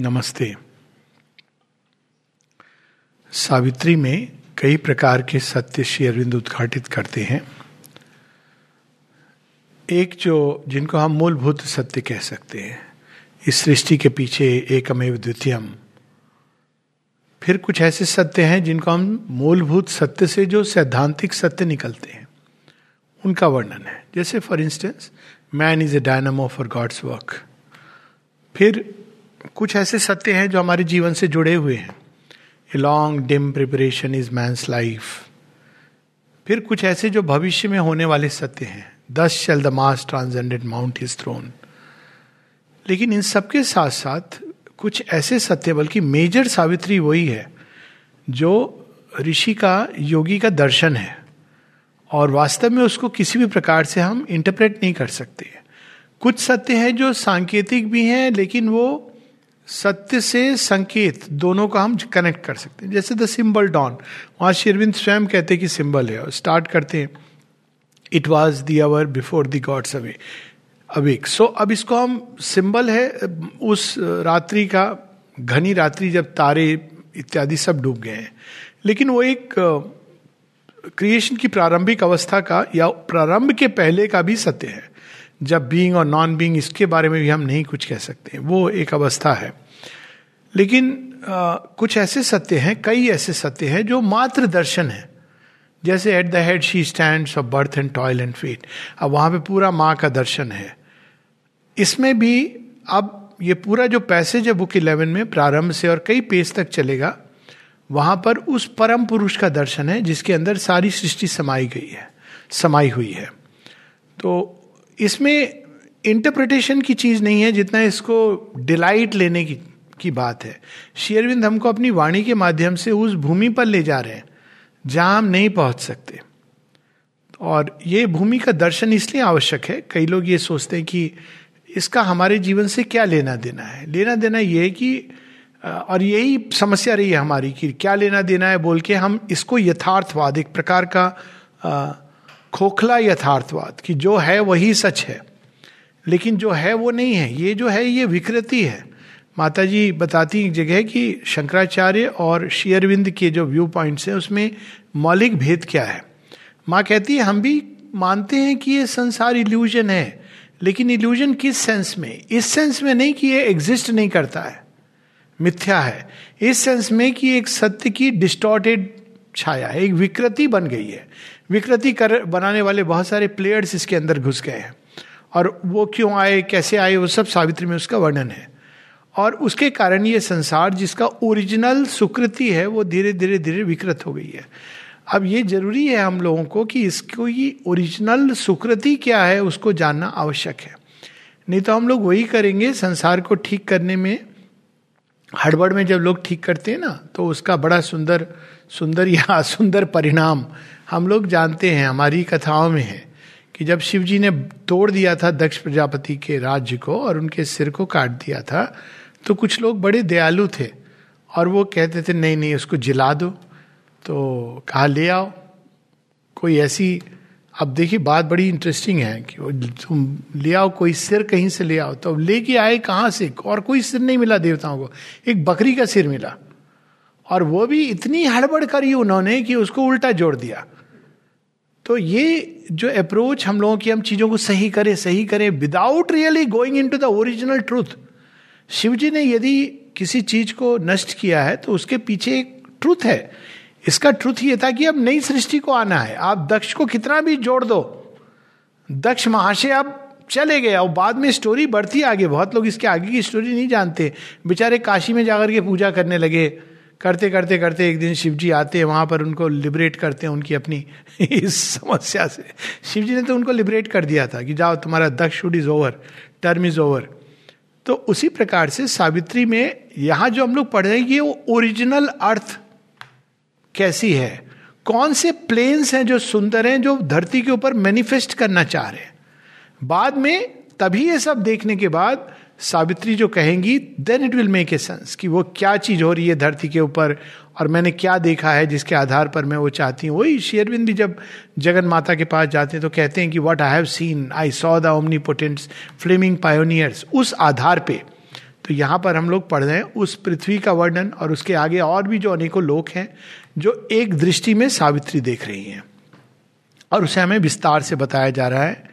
नमस्ते। सावित्री में कई प्रकार के सत्य श्री अरविंद उद्घाटित करते हैं। एक जो जिनको हम मूलभूत सत्य कह सकते हैं, इस सृष्टि के पीछे एकमेव द्वितीयम। फिर कुछ ऐसे सत्य हैं जिनको हम मूलभूत सत्य से जो सैद्धांतिक सत्य निकलते हैं, उनका वर्णन है। जैसे for instance man is a dynamo for God's work फिर कुछ ऐसे सत्य हैं जो हमारे जीवन से जुड़े हुए हैं। A long dim preparation is man's life फिर कुछ ऐसे जो भविष्य में होने वाले सत्य हैं। Thus shall the mass transcended mount is throne लेकिन इन सबके साथ साथ कुछ ऐसे सत्य, बल्कि मेजर सावित्री वही है, जो ऋषि का, योगी का दर्शन है। और वास्तव में उसको किसी भी प्रकार से हम इंटरप्रेट नहीं कर सकते। कुछ सत्य हैं जो सांकेतिक भी हैं, लेकिन वो सत्य से संकेत, दोनों का हम कनेक्ट कर सकते हैं। जैसे द सिंबल डॉन वहाँ शेरविंद स्वयं कहते हैं कि सिंबल है, और स्टार्ट करते हैं it was the hour before the gods away awake. So अब इसको हम सिंबल है, उस रात्रि का, घनी रात्रि जब तारे इत्यादि सब डूब गए हैं। लेकिन वो एक क्रिएशन की प्रारंभिक अवस्था का या प्रारंभ के पहले का भी सत्य है। जब बीइंग और नॉन बीइंग इसके बारे में भी हम नहीं कुछ कह सकते वो एक अवस्था है। लेकिन आ, कुछ ऐसे सत्य हैं कई ऐसे सत्य हैं जो मात्र दर्शन है। जैसे at the head she stand of birth and toil and fate अब वहाँ पे पूरा माँ का दर्शन है। इसमें भी अब ये पूरा जो पैसेज है बुक इलेवन में प्रारंभ से और कई पेज तक चलेगा वहाँ पर उस परम पुरुष का दर्शन है जिसके अंदर सारी सृष्टि समाई गई है समाई हुई है। तो इसमें इंटरप्रिटेशन की चीज़ नहीं है जितना इसको डिलाइट लेने की की बात है। शेयरविंद हमको अपनी वाणी के माध्यम से उस भूमि पर ले जा रहे हैं, जहाँ हम नहीं पहुँच सकते। और ये भूमि का दर्शन इसलिए आवश्यक है, कई लोग ये सोचते हैं कि इसका हमारे जीवन से क्या लेना देना है। लेना देना ये है कि और यही समस्या रही है हमारी कि क्या लेना देना है बोल के हम इसको यथार्थवाद, एक प्रकार का खोखला यथार्थवाद कि जो है वही सच है। लेकिन जो है वो नहीं है, ये जो है ये विकृति है। माता जी बताती एक जगह कि शंकराचार्य और शेयरविंद के जो व्यू पॉइंट्स हैं, उसमें मौलिक भेद क्या है? माँ कहती है, हम भी मानते हैं कि ये संसार इल्यूजन है, लेकिन इल्यूजन किस सेंस में? इस सेंस में नहीं कि ये एग्जिस्ट नहीं करता है। मिथ्या है। इस सेंस में कि एक सत्य की डिस्टॉर्टेड छाया है, एक विकृति बन गई है। विकृति कर, बनाने वाले बहुत सारे प्लेयर्स इसके अंदर घुस गए हैं। और वो क्यों आए, कैसे आए, वो सब सावित्री में उसका वर्णन है। और उसके कारण ये संसार जिसका ओरिजिनल सुकृति है, वो धीरे धीरे धीरे विकृत हो गई है। अब ये ज़रूरी है हम लोगों को कि इसको ये ओरिजिनल सुकृति क्या है, उसको जानना आवश्यक है। नहीं तो हम लोग वही करेंगे संसार को ठीक करने में। हड़बड़ में जब लोग ठीक करते हैं ना तो उसका बड़ा सुंदर सुंदर या सुंदर परिणाम हम लोग जानते हैं, हमारी कथाओं में है कि जब शिव जी ने तोड़ दिया था दक्ष प्रजापति के राज्य को और उनके सिर को काट दिया था तो कुछ लोग बड़े दयालु थे और वो कहते थे, नहीं नहीं, उसको जिला दो। तो कहा, ले आओ। कोई ऐसी, अब देखिए, बात बड़ी इंटरेस्टिंग है कि तुम ले आओ, कोई सिर कहीं से ले आओ। तो लेके आए कहाँ से? और कोई सिर नहीं मिला देवताओं को। एक बकरी का सिर मिला। और वो भी इतनी हड़बड़ करी उन्होंने कि उसको उल्टा जोड़ दिया। तो ये जो अप्रोच हम लोगों की, हम चीज़ों को सही करें सही करें without really going into the original truth Shiv ji ने यदि किसी चीज़ को नष्ट किया है तो उसके पीछे एक ट्रूथ है। इसका ट्रूथ ये था कि अब नई सृष्टि को आना है। आप दक्ष को कितना भी जोड़ दो। दक्ष महाशय अब चले गए और बाद में स्टोरी बढ़ती आगे। बहुत लोग इसके आगे की स्टोरी नहीं जानते। बेचारे काशी में जाकर के पूजा करने लगे। करते करते करते एक दिन शिव जी आते हैं वहाँ पर उनको लिबरेट करते हैं उनकी अपनी। इस समस्या से। शिव जी ने तो उनको लिबरेट कर दिया था कि जाओ, तुम्हारा Daksha is over term is over तो उसी प्रकार से सावित्री में यहाँ जो हम लोग पढ़ रहे हैं ये वो ओरिजिनल अर्थ कैसी है? कौन से प्लेन्स हैं जो सुंदर हैं, जो धरती के ऊपर मैनिफेस्ट करना चाह रहे हैं? बाद में तभी ये सब देखने के बाद सावित्री जो कहेंगी then it will make a sense कि वो क्या चीज़ हो रही है धरती के ऊपर और मैंने क्या देखा है जिसके आधार पर मैं वो चाहती हूँ? वही शेयरविंद भी जब जगन माता के पास जाते हैं तो कहते हैं कि what I have seen I saw the omnipotent's flaming pioneers उस आधार पे। तो यहाँ पर हम लोग पढ़ रहे हैं, उस पृथ्वी का वर्णन और उसके आगे और भी जो अनेकों लोग हैं, जो एक दृष्टि में सावित्री देख रही हैं। और उसे हमें विस्तार से बताया जा रहा है।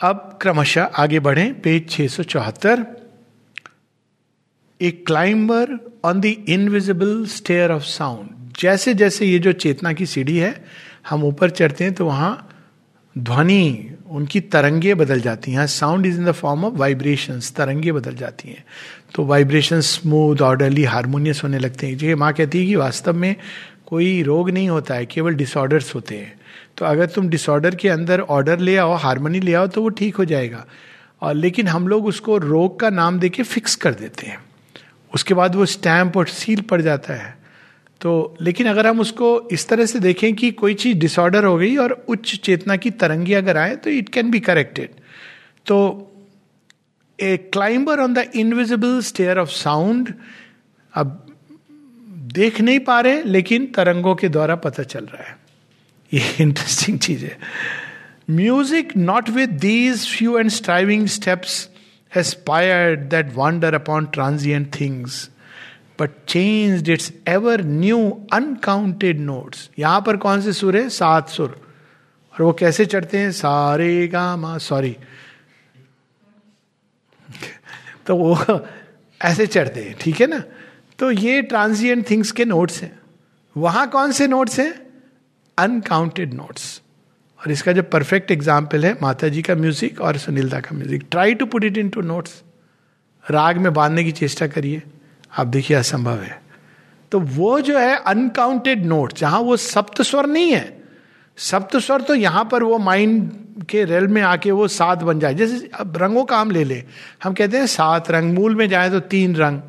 अब क्रमशः आगे बढ़े, पेज छह सौ चौहत्तर। A climber on the invisible stair of sound जैसे जैसे ये जो चेतना की सीढ़ी है, हम ऊपर चढ़ते हैं तो वहाँ ध्वनि, उनकी तरंगे बदल जाती हैं। Sound is in the form of vibration तरंगे बदल जाती हैं। तो वाइब्रेशन स्मूथ ऑर्डरली हारमोनियस होने लगते हैं। जो माँ कहती है कि वास्तव में कोई रोग नहीं होता है, केवल डिसऑर्डर्स होते हैं। तो अगर तुम डिसऑर्डर के अंदर ऑर्डर ले आओ हारमोनी ले आओ तो वो ठीक हो जाएगा। और लेकिन हम लोग उसको रोग का नाम देके फिक्स कर देते हैं। उसके बाद वो स्टैंप और सील पड़ जाता है। तो लेकिन अगर हम उसको इस तरह से देखें कि कोई चीज़ डिसऑर्डर हो गई और उच्च चेतना की तरंगी अगर आए तो इट कैन बी करेक्टेड तो a climber on the invisible stair of sound अब देख नहीं पा रहे, लेकिन तरंगों के द्वारा पता चल रहा है। ये इंटरेस्टिंग चीज़ है। Music not with these few and striving steps aspired that wander upon transient things but change its ever new uncounted notes यहाँ पर कौन से सुर है? सात सुर। और वो कैसे चढ़ते हैं? सारे गा मा सॉरी तो वो ऐसे चढ़ते हैं, ठीक है ना? तो ये ट्रांसिएंट थिंग्स के नोट्स हैं। वहाँ कौन से नोट्स हैं? अनकाउंटेड नोट्स और इसका जो परफेक्ट एग्ज़ाम्पल है माता जी का म्यूज़िक और सुनीलदा का music try to put it into notes राग में बांधने की चेष्टा करिए। आप देखिए, असंभव है। तो वो जो है अनकाउंटेड नोट जहाँ वो सप्त स्वर नहीं है। सप्त स्वर तो यहाँ पर वो माइंड के रेल में आके वो सात बन जाए। जैसे अब रंगों का हम ले ले। हम कहते हैं, सात रंग, मूल में जाए तो तीन रंग।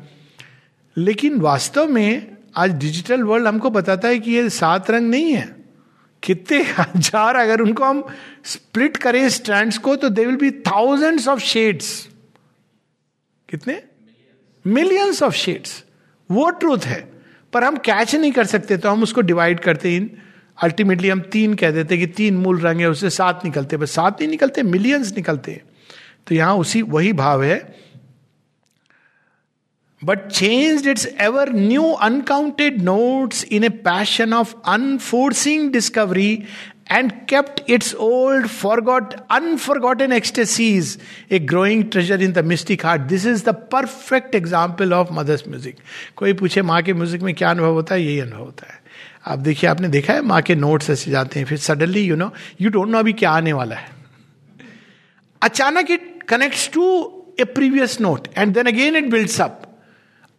लेकिन वास्तव में आज डिजिटल वर्ल्ड हमको बताता है कि ये सात रंग नहीं है। कितने हज़ार अगर उनको हम स्प्लिट करें स्ट्रैंड्स को तो they will be thousands of shades कितने? मिलियंस ऑफ़ शेड्स वो ट्रूथ है। पर हम कैच नहीं कर सकते तो हम उसको डिवाइड करते इन अल्टीमेटली हम तीन कह देते कि तीन मूल रंग है, उससे सात निकलते बस सात नहीं निकलते मिलियंस निकलते तो यहाँ उसी, वही भाव है। But change its ever new uncounted notes in a passion of unforcing discovery and kept its old, forgot, unforgotten ecstasies, a growing treasure in the mystic heart. This is the perfect example of mother's music. कोई पूछे माँ के music में क्या अनुभव होता है यही अनुभव होता है आप देखिए आपने देखा है माँ के नोट्स ऐसे जाते हैं फिर suddenly you know you don't know अभी क्या आने वाला है अचानक it connects to a previous note and then again it builds up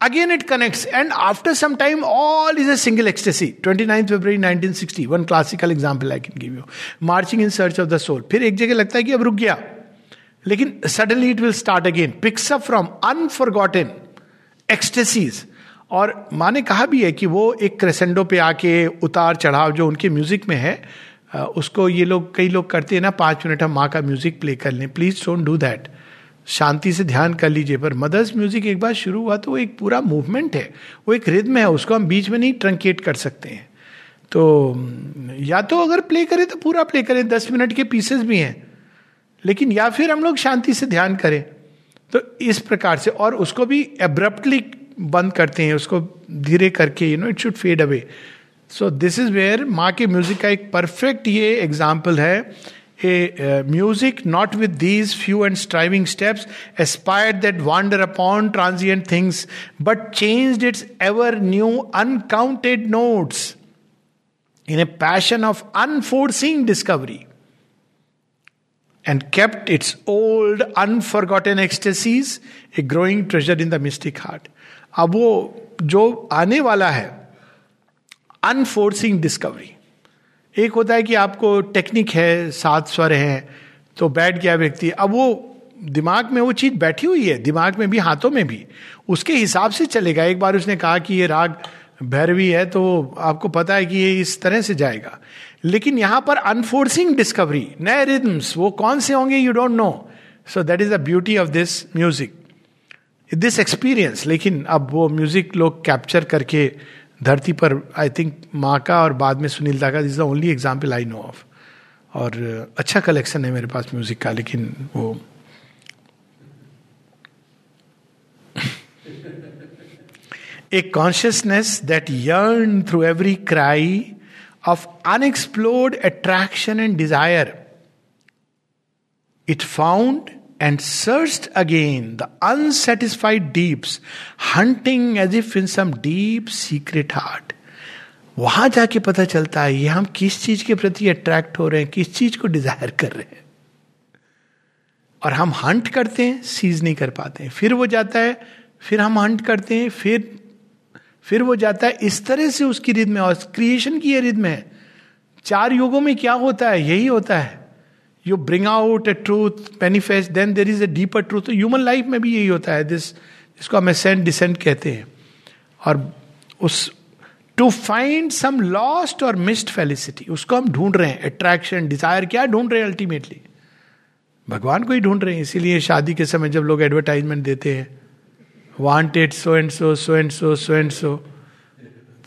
Again, it connects, and after some time, all is a single ecstasy. 29th February 1960, one classical example I can give you. Marching in search of the soul. फिर एक जगह लगता है कि अब रुक गया लेकिन suddenly it will start again picks up from unforgotten ecstasies और माँ ने कहा भी है कि वो एक क्रेसेंडो पे आके उतार चढ़ाव जो उनके म्यूज़िक में है उसको ये लोग कई लोग करते हैं ना पाँच मिनट हम माँ का म्यूज़िक प्ले कर लें प्लीज़ डोंट डू दैट शांति से ध्यान कर लीजिए, पर मदर्स म्यूज़िक एक बार शुरू हुआ तो वो एक पूरा मूवमेंट है, वो एक रिद्म है, उसको हम बीच में नहीं ट्रंकेट कर सकते हैं। तो या तो अगर प्ले करें तो पूरा प्ले करें, दस मिनट के पीसेस भी हैं, लेकिन या फिर हम लोग शांति से ध्यान करें। तो इस प्रकार से, और उसको भी एब्रप्टली बंद करते हैं, उसको धीरे करके you know it should fade away so this is where माँ के म्यूज़िक का एक परफेक्ट ये एग्ज़ाम्पल है a uh, music not with these few and striving steps aspired that wander upon transient things but changed its ever new uncounted notes in a passion of unforeseen discovery and kept its old unforgotten ecstasies a growing treasure in the mystic heart अब वो जो आने वाला है enforcing discovery एक होता है कि आपको टेक्निक है सात स्वर हैं तो बैठ गया व्यक्ति। अब वो दिमाग में वो चीज़ बैठी हुई है, दिमाग में भी, हाथों में भी। उसके हिसाब से चलेगा। एक बार उसने कहा कि ये राग भैरवी है तो आपको पता है कि ये इस तरह से जाएगा। लेकिन यहाँ पर अनफोर्सिंग डिस्कवरी नए रिदम्स वो कौन से होंगे you don't know so that is the beauty of this music this experience लेकिन अब वो म्यूज़िक लोग कैप्चर करके धरती पर आई थिंक माँ का और बाद में सुनील दा का this the only example I know of और अच्छा कलेक्शन है मेरे पास म्यूज़िक का, लेकिन वो a consciousness that yearn through every cry of unexplored attraction and desire it found and searched again the unsatisfied deeps, hunting as if in some deep secret heart. वहाँ जाके पता चलता है ये हम किस चीज़ के प्रति अट्रैक्ट हो रहे हैं किस चीज़ को डिज़ायर कर रहे हैं। और हम हंट करते हैं सीज नहीं कर पाते हैं। फिर वो जाता है फिर हम हंट करते हैं फिर फिर वो जाता है। इस तरह से उसकी रिद में और क्रिएशन की ये रिद में चार युगों में क्या होता है यही होता है। You bring out a truth manifest then there is a deeper truth human life में भी यही होता है दिस जिसको हम असेंट डिसेंट कहते हैं। और उस टू फाइंड सम लॉस्ट और मिस्ड फेलिसिटी उसको हम ढूंढ रहे हैं। अट्रैक्शन डिज़ायर क्या ढूंढ रहे हैं अल्टीमेटली भगवान को ही ढूंढ रहे हैं। इसीलिए शादी के समय जब लोग एडवर्टाइजमेंट देते हैं wanted so and so so and so so and so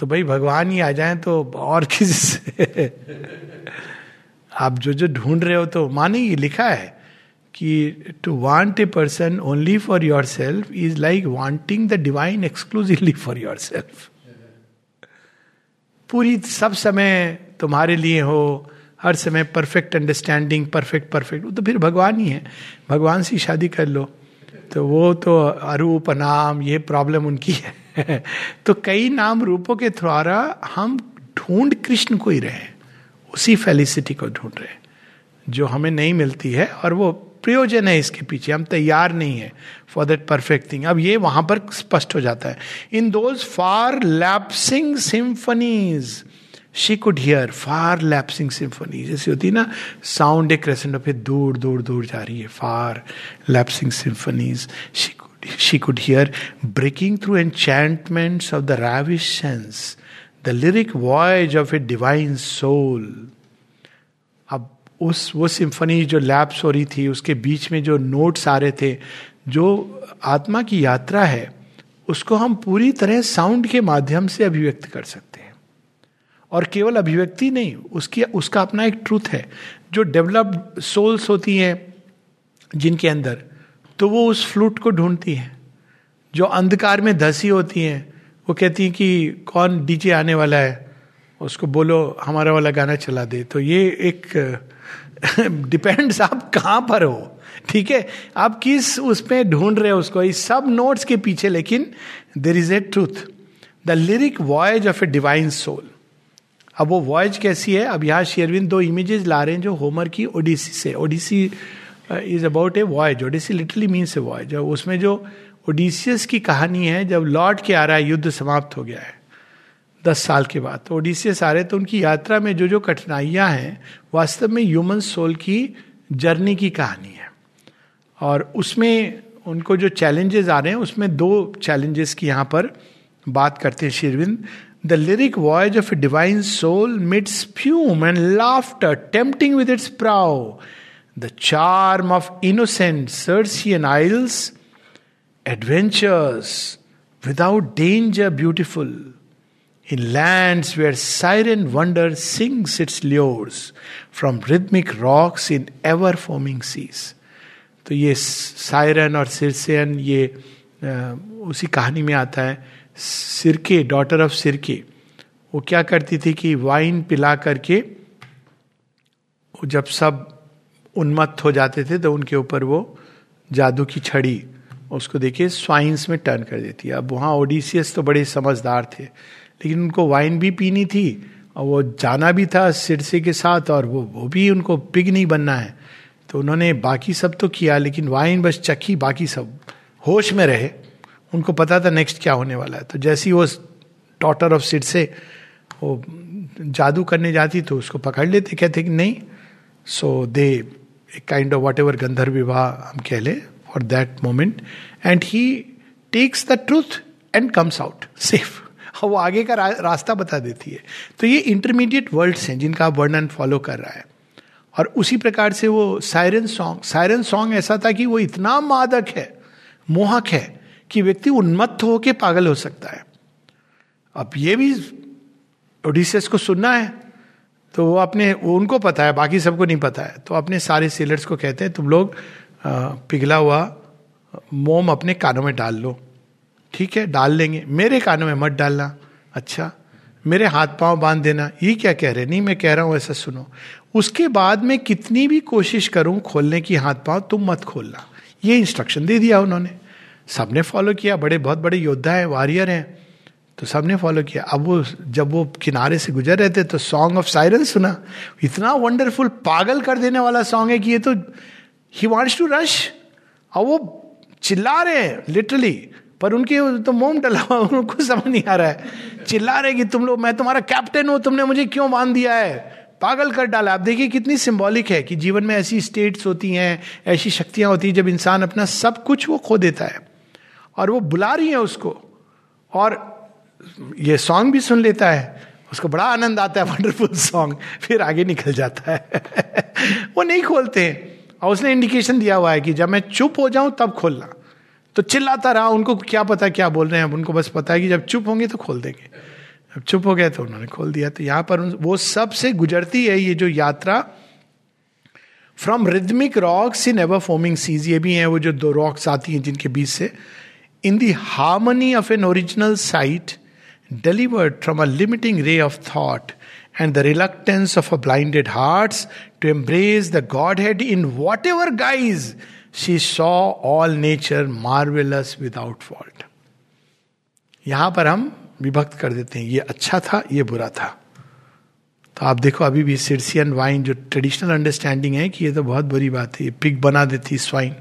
तो भाई भगवान ही आ जाए तो और किसी से? आप जो जो ढूंढ रहे हो तो माने ये लिखा है कि to want a person only for yourself is like wanting the divine exclusively for yourself पूरी सब समय तुम्हारे लिए हो, हर समय परफेक्ट अंडरस्टैंडिंग परफेक्ट परफेक्ट वो तो फिर भगवान ही है। भगवान से शादी कर लो। तो वो तो अरूप नाम ये प्रॉब्लम उनकी है। तो कई नाम रूपों के द्वारा हम ढूंढ कृष्ण को ही रहे उसी फेलिसिटी को ढूंढ रहे हैं, जो हमें नहीं मिलती है और वो प्रयोजन है इसके पीछे, हम तैयार नहीं है फॉर दैट परफेक्ट थिंग अब ये वहाँ पर स्पष्ट हो जाता है। In those far lapsing symphonies she could hear far lapsing symphony जैसे होती है ना साउंड एक क्रेसेंडो फिर दूर दूर दूर जा रही है। Far lapsing symphonies she could hear breaking through enchantments of the ravish sense the lyric voyage of a divine soul अब उस, वो सिम्फनी जो लैप्स हो रही थी, उसके बीच में जो नोट्स आ रहे थे, जो आत्मा की यात्रा है, उसको हम पूरी तरह साउंड के माध्यम से अभिव्यक्त कर सकते हैं। और केवल अभिव्यक्ति नहीं, उसकी, उसका अपना एक ट्रूथ है। जो डेवलप्ड सोल्स होती हैं, जिनके अंदर तो वो उस फ्लूट को ढूंढती हैं। जो अंधकार में धसी होती हैं वो कहती है कि कौन डीजे आने वाला है? उसको बोलो, हमारा वाला गाना चला दे। तो ये एक डिपेंड्स आप कहाँ पर हो, ठीक है? आप किस उसमें ढूंढ रहे हो उसको? इस सब नोट्स के पीछे, लेकिन there is a truth the lyric voyage of a divine soul अब वो वॉयज कैसी है? अब यहाँ शेरविन दो इमेजेस ला रहे हैं जो होमर की ओडिसी से Odyssey is about a voyage Odyssey literally means a voyage उसमें जो ओडिसियस की कहानी है, जब लौट के आ रहा है युद्ध समाप्त हो गया है, दस साल के बाद। तो ओडिसियस आ रहे तो उनकी यात्रा में जो जो कठिनाइयाँ हैं, वास्तव में ह्यूमन सोल की जर्नी की कहानी है। और उसमें उनको जो चैलेंजेस आ रहे हैं, उसमें दो चैलेंजेस की यहाँ पर बात करते हैं शिरविंद। The lyric voyage of a divine soul meets fume and laughter tempting with its prow the charm of innocent Circean isles adventures without danger beautiful, in lands where siren wonder sings its lures from rhythmic rocks in ever forming seas. तो ये siren और सिरसेन ये उसी कहानी में आता है सिरके डॉटर ऑफ़ सिरके वो क्या करती थी कि वाइन पिला करके जब सब उन्मत्त हो जाते थे तो उनके ऊपर वो जादू की छड़ी उसको देखिए स्वाइंस में टर्न कर देती है। अब वहाँ ओडिसियस तो बड़े समझदार थे, लेकिन उनको वाइन भी पीनी थी और वो जाना भी था सिरसे के साथ और वो वो भी उनको पिग नहीं बनना है। तो उन्होंने बाकी सब तो किया, लेकिन वाइन बस चखी, बाकी सब होश में रहे। उनको पता था नेक्स्ट क्या होने वाला है। तो जैसी वो डॉटर ऑफ़ सिरसे, वो जादू करने जाती तो उसको पकड़ लेते, कहते कि नहीं so they kind of whatever गंधर विवाह, हम कह लें for that moment and he takes the truth and comes out safe वो आगे का रास्ता बता देती है। तो ये इंटरमीडिएट वर्ड्स हैं जिनका वर्णन फॉलो कर रहा है। और उसी प्रकार से वो सायरन सॉन्ग सायरन सॉन्ग ऐसा था कि वो इतना मादक है, मोहक है, कि व्यक्ति उन्मत्त होकर पागल हो सकता है। अब ये भी ओडिसियस को सुनना है तो वो अपने, वो उनको पता है, बाकी सबको नहीं पता है। तो अपने सारे सेलर्स को कहते हैं, तुम लोग पिघला हुआ मोम अपने कानों में डाल लो। ठीक है? डाल लेंगे। मेरे कानों में मत डालना। अच्छा? मेरे हाथ पाँव बाँध देना। ये क्या कह रहे नहीं, मैं कह रहा हूँ, ऐसा सुनो। उसके बाद मैं कितनी भी कोशिश करूँ खोलने की हाथ पाँव, तुम मत खोलना। ये इंस्ट्रक्शन दे दिया उन्होंने। सबने फॉलो किया। बड़े, बहुत बड़े योद्धा हैं वॉरियर हैं। तो सबने फॉलो किया। अब वो, जब वो किनारे से गुजर रहे थे तो सॉन्ग ऑफ़ साइरन सुना। इतना वंडरफुल पागल कर देने वाला सॉन्ग है कि ये तो ही वॉन्ट्स टू रश और वो चिल्ला रहे हैं लिटरली पर उनके तो मोम डला हुआ उनको समझ नहीं आ रहा है। चिल्ला रहे कि तुम लोग, मैं तुम्हारा कैप्टन हूँ, तुमने मुझे क्यों बाँध दिया है? पागल कर डाला। आप देखिए कितनी सिंबॉलिक है कि जीवन में ऐसी स्टेट्स होती हैं, ऐसी शक्तियाँ होती हैं, जब इंसान अपना सब कुछ वो खो देता है। और वो बुला रही है उसको। और ये सॉन्ग भी सुन लेता है। उसको बड़ा आनंद आता है वंडरफुल सॉन्ग फिर आगे निकल जाता है। वो नहीं खोलते। और उसने इंडिकेशन दिया हुआ है कि जब मैं चुप हो जाऊँ तब खोलना। तो चिल्लाता रहा, उनको क्या पता क्या बोल रहे हैं उनको बस पता है कि जब चुप होंगे तो खोल देंगे। जब चुप हो गए तो उन्होंने खोल दिया। तो यहाँ पर वो सबसे गुजरती है ये जो यात्रा। From rhythmic rocks in ever forming seas ये भी हैं वो जो दो रॉक्स आती हैं जिनके बीच से। In the harmony of an original sight delivered from a limiting ray of thought and the reluctance of a blinded hearts to embrace the Godhead in whatever guise she saw all nature marvellous without fault यहाँ पर हम विभक्त कर देते हैं, ये अच्छा था, ये बुरा था। तो आप देखो अभी भी सिरसियन वाइन जो ट्रेडिशनल अंडरस्टैंडिंग है कि ये तो बहुत बुरी बात है, ये पिग बना देती स्वाइन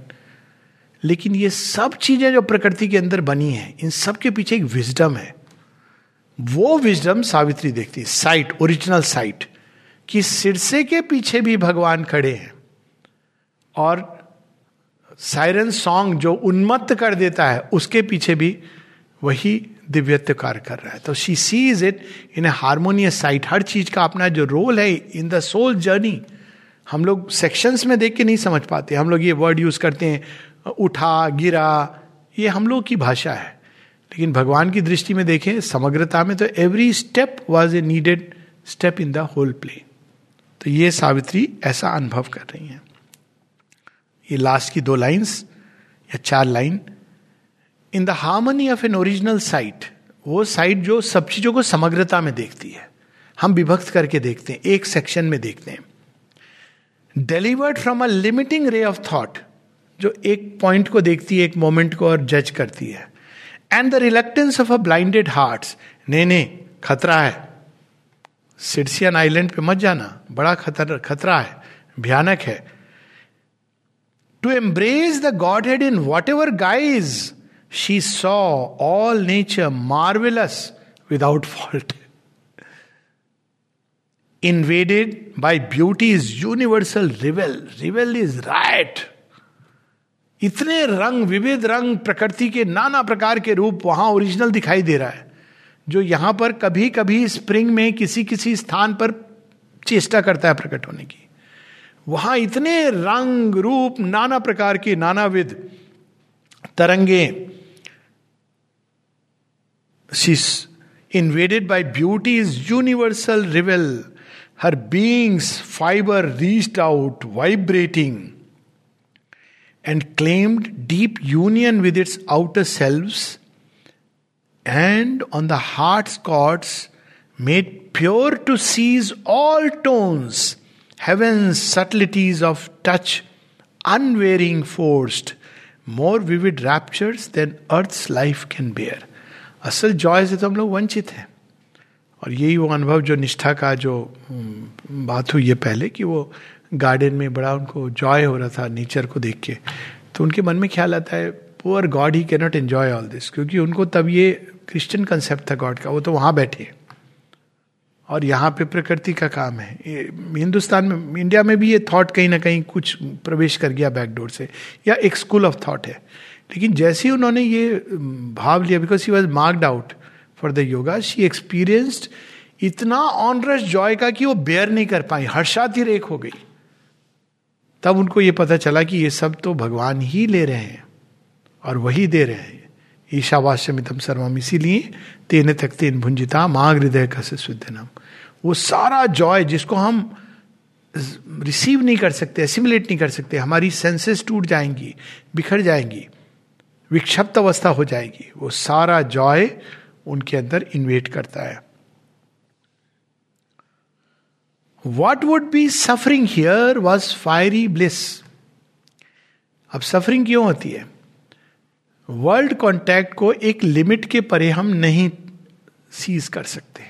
लेकिन ये सब चीज़ें जो प्रकृति के अंदर बनी हैं, इन सब के पीछे एक विजडम है। वो विजडम सावित्री देखती है। साइट, ओरिजिनल साइट, कि सिरसे के पीछे भी भगवान खड़े हैं। और सायरन सॉन्ग जो उन्मत्त कर देता है, उसके पीछे भी वही दिव्यत्व कार्य कर रहा है। तो she sees it in a harmonious sight हर चीज़ का अपना जो रोल है इन द सोल जर्नी हम लोग सेक्शंस में देख के नहीं समझ पाते। हम लोग ये वर्ड यूज़ करते हैं, उठा, गिरा, ये हम लोग की भाषा है। लेकिन भगवान की दृष्टि में देखें, समग्रता में तो every step was a needed step in the whole play तो ये सावित्री ऐसा अनुभव कर रही हैं। ये लास्ट की दो लाइंस या चार line in the harmony of an original sight वो साइट जो सब चीज़ों को समग्रता में देखती है। हम विभक्त करके देखते हैं, एक सेक्शन में देखते हैं। Delivered from a limiting ray of thought जो एक पॉइंट को देखती है, एक मोमेंट को और जज करती है। And the reluctance of a blinded heart ने ने खतरा है सिडसियन आइलैंड पे मत जाना बड़ा खतर खतरा है भयानक है to embrace the Godhead in whatever guise, she saw all nature marvelous without fault. Invaded by beauty's universal revel. Revel is riot. इतने रंग, विविध रंग, प्रकृति के नाना प्रकार के रूप वहाँ ओरिजिनल दिखाई दे रहा है, जो यहाँ पर कभी कभी स्प्रिंग में किसी किसी स्थान पर चेष्टा करता है प्रकट होने की। वहाँ इतने रंग, रूप, नाना प्रकार के नानाविध तरंगे invaded by beauty is universal revel her being's fibre reached out vibrating and claimed deep union with its outer selves and on the heart chords made pure to seize all tones heaven's subtleties of touch, unwearying forced, more vivid raptures than earth's life can bear. असल joy से तो हम लोग वंचित हैं और यही वो अनुभव जो निष्ठा का जो बात हुई है पहले कि वो गार्डन में बड़ा उनको जॉय हो रहा था नेचर को देख के। तो उनके मन में ख्याल आता है poor God he cannot enjoy all this क्योंकि उनको तब ये क्रिश्चियन कंसेप्ट था गॉड का, वो तो वहाँ बैठे और यहाँ पे प्रकृति का काम है। हिंदुस्तान में, इंडिया में भी ये थॉट कहीं ना कहीं कुछ प्रवेश कर गया बैकडोर से, या एक स्कूल ऑफ़ थॉट है। लेकिन जैसे ही उन्होंने ये भाव लिया because he was marked out for the yoga she experienced इतना ऑनरस जॉय का कि वो बेयर नहीं कर पाई हर्षातिरेक हो गई। तब उनको ये पता चला कि ये सब तो भगवान ही ले रहे हैं और वही दे रहे हैं। ईशावास्यमितम सर्वम। इसीलिए तेने तक तेन भुंजिता माँ हृदय कस नाम वो सारा जॉय जिसको हम रिसीव नहीं कर सकते एसिमुलेट नहीं कर सकते, हमारी सेंसेस टूट जाएँगी, बिखर जाएँगी, विक्षिप्त अवस्था हो जाएगी, वो सारा जॉय उनके अंदर इन्वेट करता है। What would be suffering here was fiery bliss अब सफरिंग क्यों होती है? वर्ल्ड कॉन्टैक्ट को एक लिमिट के परे हम नहीं सीज कर सकते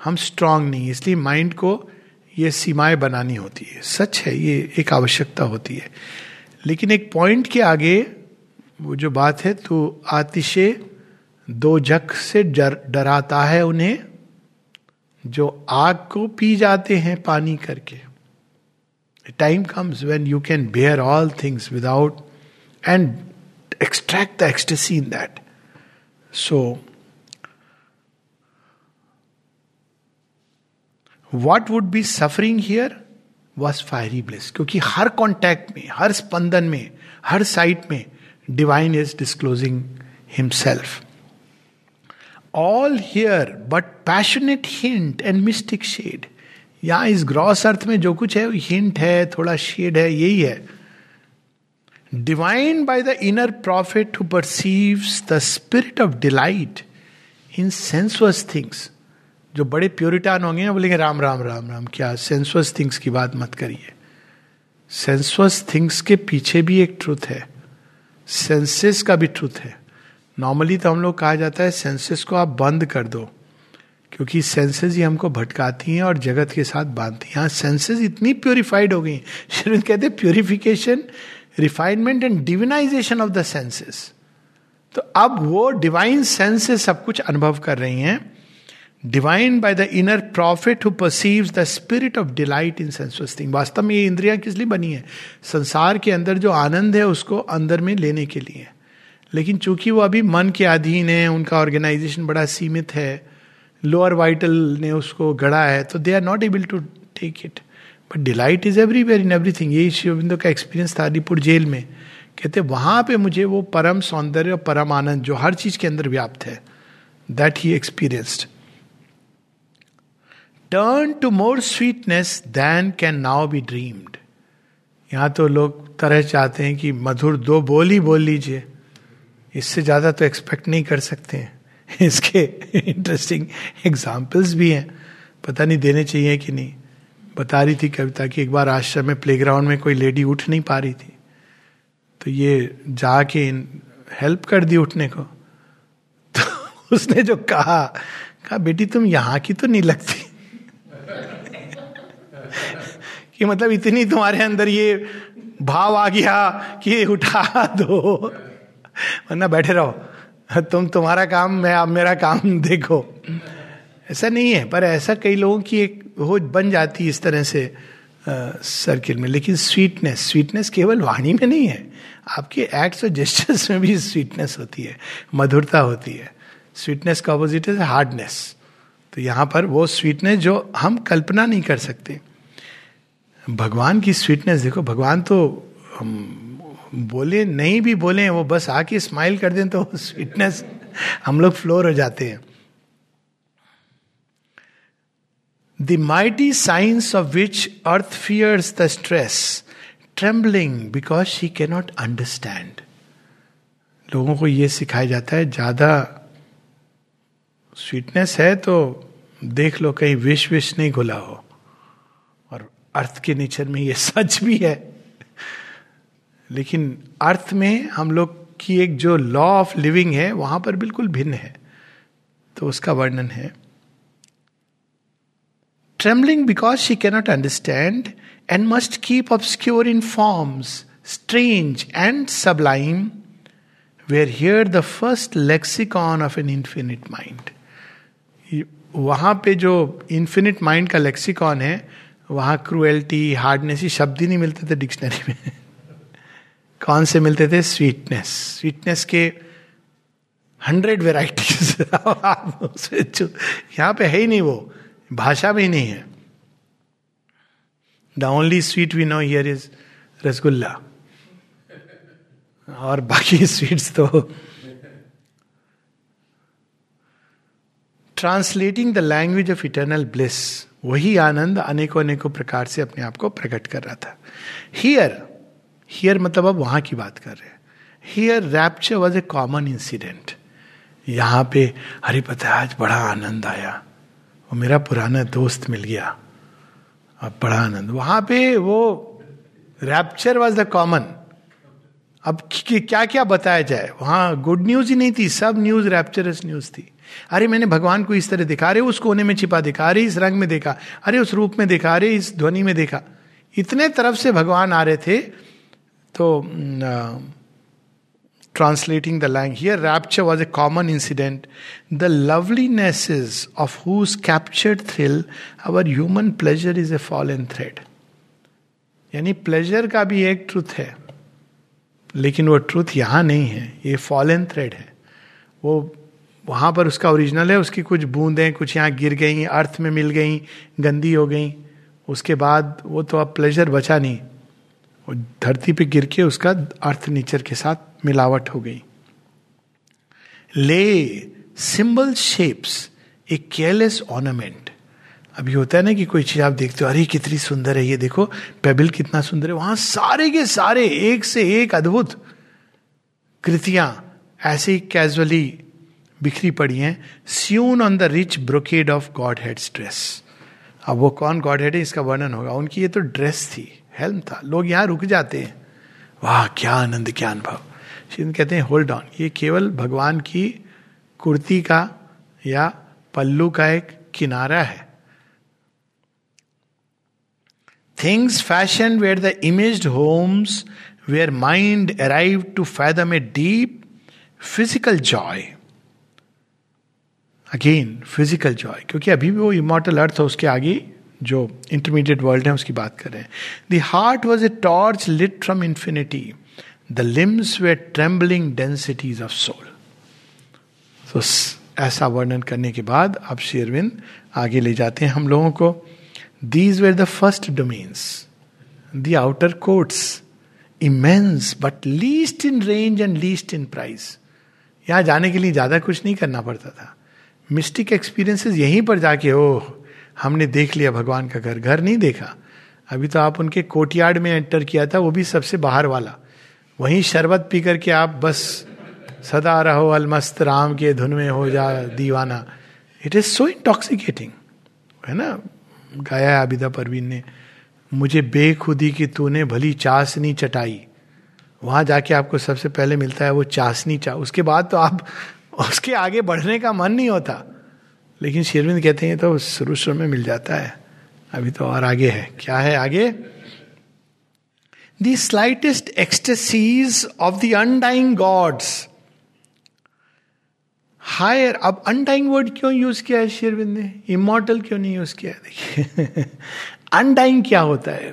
हम स्ट्रांग नहीं, इसलिए माइंड को ये सीमाएँ बनानी होती है। सच है, ये एक आवश्यकता होती है। लेकिन एक पॉइंट के आगे वो जो बात है तो आतिशे दो जख से डराता है उन्हें। जो आग को पी जाते हैं पानी करके time comes when you can bear all things without end extract the ecstasy in that so what would be suffering here was fiery bliss. क्योंकि हर कॉन्टैक्ट में, हर स्पंदन में, हर साइट में divine is disclosing himself all here but passionate hint and mystic shade यहाँ इस ग्रॉस अर्थ में जो कुछ है हिंट है, थोड़ा शेड है, यही है। Divine by the inner prophet who perceive the spirit of delight in sensuous things जो बड़े प्योरिटान होंगे ना बोलेंगे, राम राम राम राम, क्या सेंसुअस थिंग्स की बात मत करिए। सेंसुअस थिंग्स के पीछे भी एक ट्रूथ है। सेंसेस का भी ट्रूथ है। नॉर्मली तो हम लोग कहा जाता है सेंसेस को आप बंद कर दो, क्योंकि सेंसेस ही हमको भटकाती हैं और जगत के साथ बांधती हैं। यहाँ सेंसेस इतनी प्योरिफाइड हो गई श्रीमंत कहते हैं purification refinement and divinisation of the senses तो अब वो डिवाइन सेंस से सब कुछ अनुभव कर रही हैं। Divine by the inner prophet who perceive the spirit of delight in sensuous thing वास्तव में ये इंद्रियाँ किस लिए बनी है? संसार के अंदर जो आनंद है उसको अंदर में लेने के लिए। लेकिन चूँकि वो अभी मन के अधीन है, उनका ऑर्गेनाइजेशन बड़ा सीमित है लोअर वाइटल ने उसको गढ़ा है तो they are not able to take it but delight is every everywhere in everything यही शिवबिंदु का एक्सपीरियंस था अलीपुर जेल में। कहते, वहाँ पे मुझे वो परम सौंदर्य और परम आनंद जो हर चीज़ के अंदर व्याप्त है that he experienced turn to more sweetness than can now be dreamed यहाँ तो लोग तरह चाहते हैं कि मधुर दो बोल ही बोल लीजिए। इससे ज़्यादा तो एक्सपेक्ट नहीं कर सकते हैं। इसके इंटरेस्टिंग एग्जाम्पल्स भी हैं। पता नहीं देने चाहिए कि नहीं। बता रही थी कविता कि एक बार आश्रम में प्लेग्राउंड में कोई लेडी उठ नहीं पा रही थी। तो ये जाके हेल्प कर दी उठने को। तो उसने जो कहा कहा, बेटी, तुम यहाँ की तो नहीं लगती? कि मतलब इतनी तुम्हारे अंदर ये भाव आ गया कि उठा दो। वरना बैठे रहो। तुम तुम्हारा काम, मैं अब मेरा काम देखो। ऐसा नहीं है, पर ऐसा कई लोगों की एक हो बन जाती इस तरह से सर्किल में। लेकिन स्वीटनेस स्वीटनेस केवल वाणी में नहीं है। आपके एक्ट्स और जेस्टर्स में भी स्वीटनेस होती है, मधुरता होती है। स्वीटनेस का अपोजिट है हार्डनेस तो यहाँ पर वो स्वीटनेस जो हम कल्पना नहीं कर सकते। भगवान की स्वीटनेस देखो, भगवान तो बोले नहीं भी बोले वो बस आके स्माइल कर दें तो स्वीटनेस हम लोग फ्लोर हो जाते हैं। The mighty signs of which earth fears the stress, trembling because she cannot understand. लोगों को यह सिखाया जाता है ज़्यादा स्वीटनेस है तो देख लो कहीं विश विश नहीं घुला हो। और अर्थ के नेचर में ये सच भी है। लेकिन अर्थ में हम लोग की एक जो लॉ ऑफ़ लिविंग है, वहाँ पर बिल्कुल भिन्न है। तो उसका वर्णन है। Trembling because she cannot understand and must keep obscure in forms strange and sublime where here the first lexicon of an infinite mind वहाँ पे जो इन्फिनिट माइंड का लेक्सिकॉन है, वहाँ क्रुएल्टी हार्डनेस ही शब्द ही नहीं मिलते थे डिक्शनरी में। कौन से मिलते थे? स्वीटनेस स्वीटनेस के हंड्रेड वेराइटीज यहाँ पे है ही नहीं वो. भाषा में नहीं है. The only sweet we know here is rasgulla और बाकी स्वीट्स तो translating the language of eternal bliss वही आनंद अनेकों अनेकों प्रकार से अपने आप को प्रकट कर रहा था. हियर हियर मतलब अब वहाँ की बात कर रहे हैं। Here rapture was a common incident यहाँ पे हरे पता आज बड़ा आनंद आया। वो मेरा पुराना दोस्त मिल गया। अब बड़ा आनंद। वहाँ पे वो रैप्चर वॉज़ द कॉमन अब क्या क्या बताया जाए? वहाँ गुड न्यूज़ ही नहीं थी। सब न्यूज़ रैप्चरस न्यूज़ थी। अरे मैंने भगवान को इस तरह दिखा। रहे उस कोने में छिपा दिखा। रहे इस रंग में देखा। अरे उस रूप में देखा। रहे इस ध्वनि में देखा। इतने तरफ़ से भगवान आ रहे थे तो translating the lang here rapture was a common incident the lovelinesses of whose captured thrill our human pleasure is a fall in thread यानी प्लेजर का भी एक ट्रूथ है, लेकिन वो ट्रूथ यहाँ नहीं है, ये फॉल इन थ्रेड है। वो वहाँ पर उसका ओरिजिनल है, उसकी कुछ बूंदें, कुछ यहाँ गिर गई, अर्थ में मिल गई, गंदी हो गई, उसके बाद वो तो अब प्लेजर बचा नहीं। धरती पे गिर के उसका अर्थ नेचर के साथ मिलावट हो गई। ले, symbol shapes, a careless ornament. अभी होता है ना कि कोई चीज़ आप देखते हो, अरे कितनी सुंदर है, ये देखो, पेबिल कितना सुंदर है, वहाँ सारे के सारे एक से एक अद्भुत कृतियाँ ऐसे ही कैजुअली बिखरी पड़ी हैं। Sewn on the rich brocade of God head dress अब वो कौन गॉड हेड है? इसका वर्णन होगा। उनकी ये तो ड्रेस थी। हेल्म था। लोग यहाँ रुक जाते हैं। वाह, क्या आनंद, क्या अनुभव। शिव कहते हैं होल्ड ऑन ये केवल भगवान की कुर्ती का या पल्लू का एक किनारा है। Things fashion where the image homes where mind arrive to fathom a deep physical joy again physical joy क्योंकि अभी भी वो इमोटल अर्थ है, उसके आगे जो इंटरमीडिएट वर्ल्ड है, उसकी बात कर। The heart was a torch lit from infinity the limbs way trembling densities of soul तो ऐसा वर्णन करने के बाद अब शेरविंद आगे ले जाते हैं हम लोगों को। These were the first domains the outer courts immense but least in range and least in price यहाँ जाने के लिए ज़्यादा कुछ नहीं करना पड़ता था। मिस्टिक एक्सपीरियंसेस यहीं पर जाके, ओह हमने देख लिया, भगवान का घर। घर नहीं देखा। अभी तो आप उनके कोर्टयार्ड में एंटर किया था, वो भी सबसे बाहर वाला। वहीं शरबत पी करके आप बस सदा रहो अलमस्त राम के धुन में हो जा दीवाना। इट इज़ सो इंटॉक्सिकेटिंग है ना? गाया है आबिदा परवीन ने। मुझे बेखुदी की तूने भली चासनी चटाई। वहाँ जाके आपको सबसे पहले मिलता है वो चासनी चा। उसके बाद तो आप, उसके आगे बढ़ने का मन नहीं होता। लेकिन शेरविंद कहते हैं तो शुरू शुरू में मिल जाता है। अभी तो और आगे है। क्या है आगे? The slightest ecstasies of the undying gods higher अब अनडाइंग वर्ड क्यों यूज़ किया है शेरविंद ने? इमोटल क्यों नहीं यूज़ किया है? देखिए अनडाइंग क्या होता है?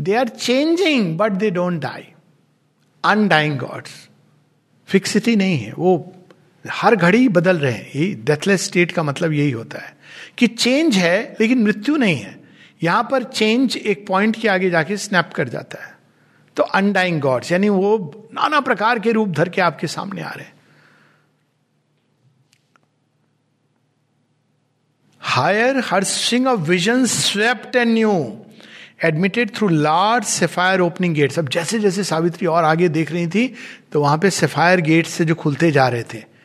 They are changing but they don't die undying gods fixity नहीं है। वो हर घड़ी बदल रहे हैं। ये डेथलेस स्टेट का मतलब यही होता है कि चेंज है, लेकिन मृत्यु नहीं है। यहाँ पर चेंज एक पॉइंट के आगे जाके स्नैप कर जाता है। तो अनडाइंग गॉड्स यानी वो नाना प्रकार के रूप धर के आपके सामने आ रहे हैं। Higher her sing of vision swept and knew admitted through large sapphire opening gates अब जैसे जैसे सावित्री और आगे देख रही थी तो वहाँ पे सेफायर गेट से जो खुलते जा रहे थे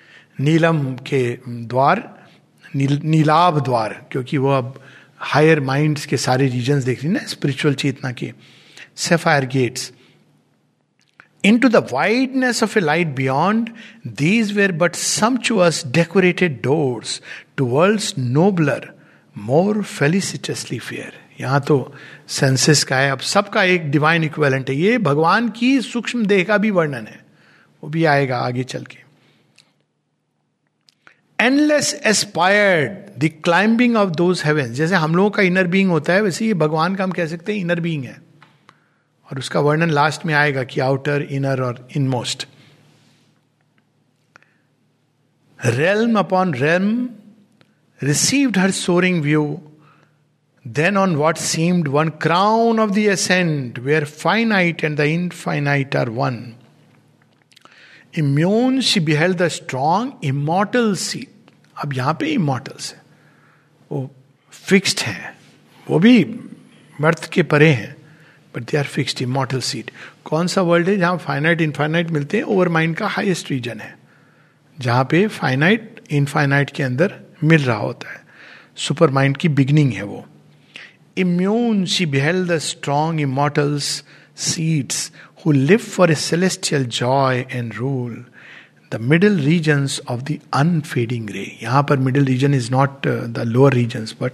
नीलम के द्वार नील, नीलाभ द्वार क्योंकि वो अब हायर माइंड्स के सारे रीजन देख रही ना स्पिरिचुअल चेतना के sapphire gates into the wideness of a light beyond these were but sumptuous decorated doors to world nobler more felicitously fair यहाँ तो सेंसेस का है अब सबका एक डिवाइन इक्वेलेंट है। ये भगवान की सूक्ष्म देह का भी वर्णन है। वो भी आएगा आगे चल के। Endless aspired the climbing of those heaven जैसे हम लोगों का इनर बींग होता है, वैसे ये भगवान का हम कह सकते हैं इनर बींग है। और उसका वर्णन लास्ट में आएगा कि आउटर इनर और inmost realm upon realm received her soaring view then on what seemed one crown of the ascent where finite and the infinite are one immune she beheld the strong immortal seat अब यहाँ पे immortals है। वो fixed है। वो भी मर्थ के परे हैं but they are fixed immortal seat कौन सा वर्ल्ड है जहाँ फाइनाइट इनफाइनाइट मिलते हैं? ओवर माइंड का हाइएस्ट रीजन है, जहाँ पे फाइनाइट इनफाइनाइट के अंदर मिल रहा होता है। सुपर माइंड की बिगनिंग है वो। Immune she beheld the strong immortals seats who live for a celestial joy and rule the middle regions of the unfading ray यहाँ पर middle region is not the lower regions but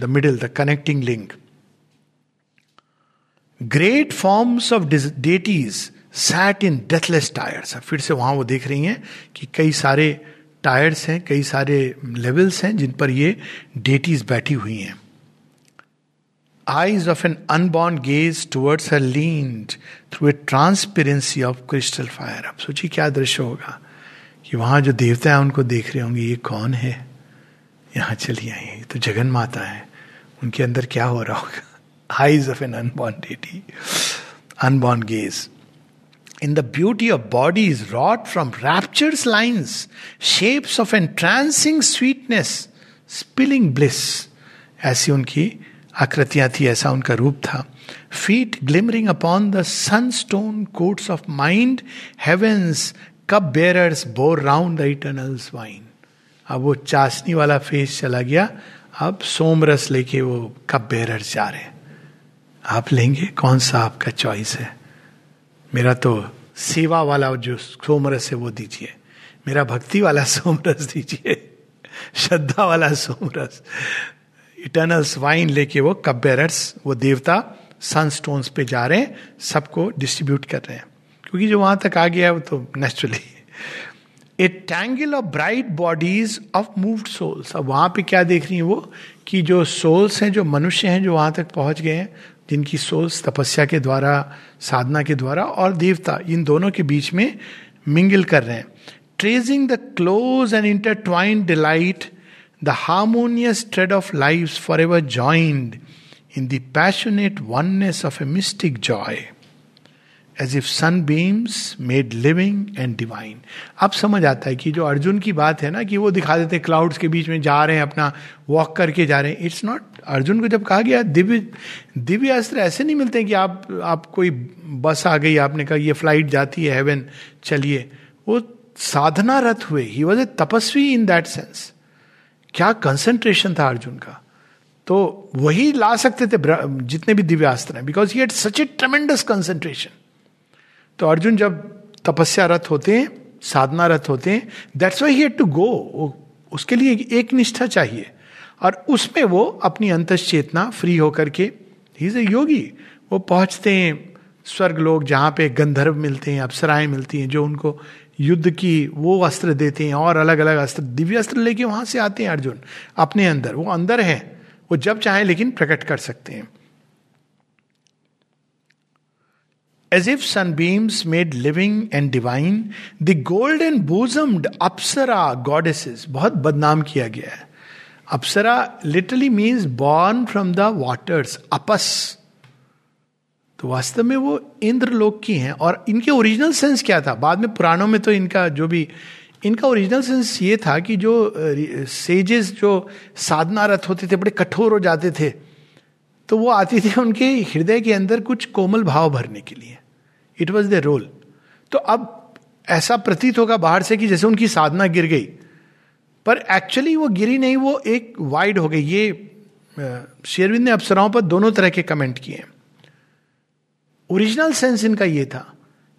the middle the connecting link great forms of deities sat in deathless tiers फिर से वहाँ वो देख रही हैं कि कई सारे टायर्स हैं, कई सारे लेवल्स हैं जिन पर ये डेटीज बैठी हुई हैं। Eyes of an unborn gaze towards her lean through a transparency of crystal fire अब सोचिए क्या दृश्य होगा। कि वहाँ जो देवता है उनको देख रहे होंगे, ये कौन है? यहाँ चली आई तो जगन माता है। उनके अंदर क्या हो रहा होगा? Eyes of an unborn deity unborn gaze in the beauty of body is wrought from raptures lines shapes of an trancing sweetness spilling bliss ऐसी उनकी आकृतियाँ थी, ऐसा उनका रूप था। Feet glimmering upon the sun stone courts of mind heavens cup bearers bore round the eternals wine अब वो चाशनी वाला फेस चला गया। अब सोमरस लेके वो कब बेरर्स जा रहे आप लेंगे? कौन सा आपका चॉइस है? मेरा तो सेवा वाला जो सोमरस है वो दीजिए। मेरा भक्ति वाला सोमरस दीजिए। श्रद्धा वाला सोमरस। इटर्नल्स वाइन लेके वो कब्बेरर्स वो देवता सनस्टोन्स पे जा रहे हैं, सबको डिस्ट्रीब्यूट कर रहे हैं। क्योंकि जो वहाँ तक आ गया है वो तो naturally a tangle of bright bodies of moved souls अब वहाँ पे क्या देख रही है वो? कि जो सोल्स हैं, जो मनुष्य हैं, जो वहाँ तक पहुँच गए हैं, जिनकी सोल्स तपस्या के द्वारा, साधना के द्वारा और देवता, इन दोनों के बीच में मिंगल कर रहे हैं। Treasuring the close and intertwined delight the harmonious trade of life for ever joined in the passionate oneness of a mystic joy as if sunbeams made living and divine अब समझ आता है कि जो अर्जुन की बात है ना, कि वो दिखा देते हैं क्लाउड्स के बीच में जा रहे हैं, अपना वॉक करके जा रहे हैं। इट्स नॉट अर्जुन को जब कहा गया, दिव्य दिव्य अस्त्र ऐसे नहीं मिलते कि आप आप कोई बस आ गई, आपने कहा ये फ़्लाइट जाती है हेवन चलिए। वो साधना रथ हुए। ही वॉज़ ए तपस्वी इन दैट सेंस क्या कंसेंट्रेशन था अर्जुन का? तो वही ला सकते थे जितने भी दिव्यास्त्र हैं because he had such a tremendous concentration तो अर्जुन जब तपस्या रथ होते हैं साधना रथ होते हैं that's why he to go उसके लिए एक निष्ठा चाहिए। और उसमें वो अपनी अंत चेतना फ्री होकर के ही इज़ ए योगी वो पहुँचते हैं स्वर्ग लोग जहाँ पे गंधर्व मिलते हैं, अप्सराएँ मिलती हैं, जो उनको युद्ध की वो अस्त्र देते हैं और अलग अलग अस्त्र, दिव्य अस्त्र लेके वहाँ से आते हैं अर्जुन, अपने अंदर। वो अंदर है, वो जब चाहे लेकिन प्रकट कर सकते हैं। As if sunbeams made living and divine, the golden bosomed Apsara goddesses बहुत बदनाम किया गया है apsara literally means born from the waters apas तो वास्तव में वो इंद्रलोक की हैं और इनके ओरिजिनल सेंस क्या था? बाद में पुराणों में तो इनका जो भी इनका ओरिजिनल सेंस ये था कि जो सेजेस जो साधना रथ होते थे बड़े कठोर हो जाते थे तो वो आती थी उनके हृदय के अंदर कुछ कोमल भाव भरने के लिए। इट वॉज़ द रोल तो अब ऐसा प्रतीत होगा बाहर से कि जैसे उनकी साधना गिर गई। पर एक्चुअली वो गिरी नहीं, वो एक वाइड हो गई। ये शेरविंद ने अप्सराओं पर दोनों तरह के कमेंट किए ओरिजिनल सेंस इनका ये था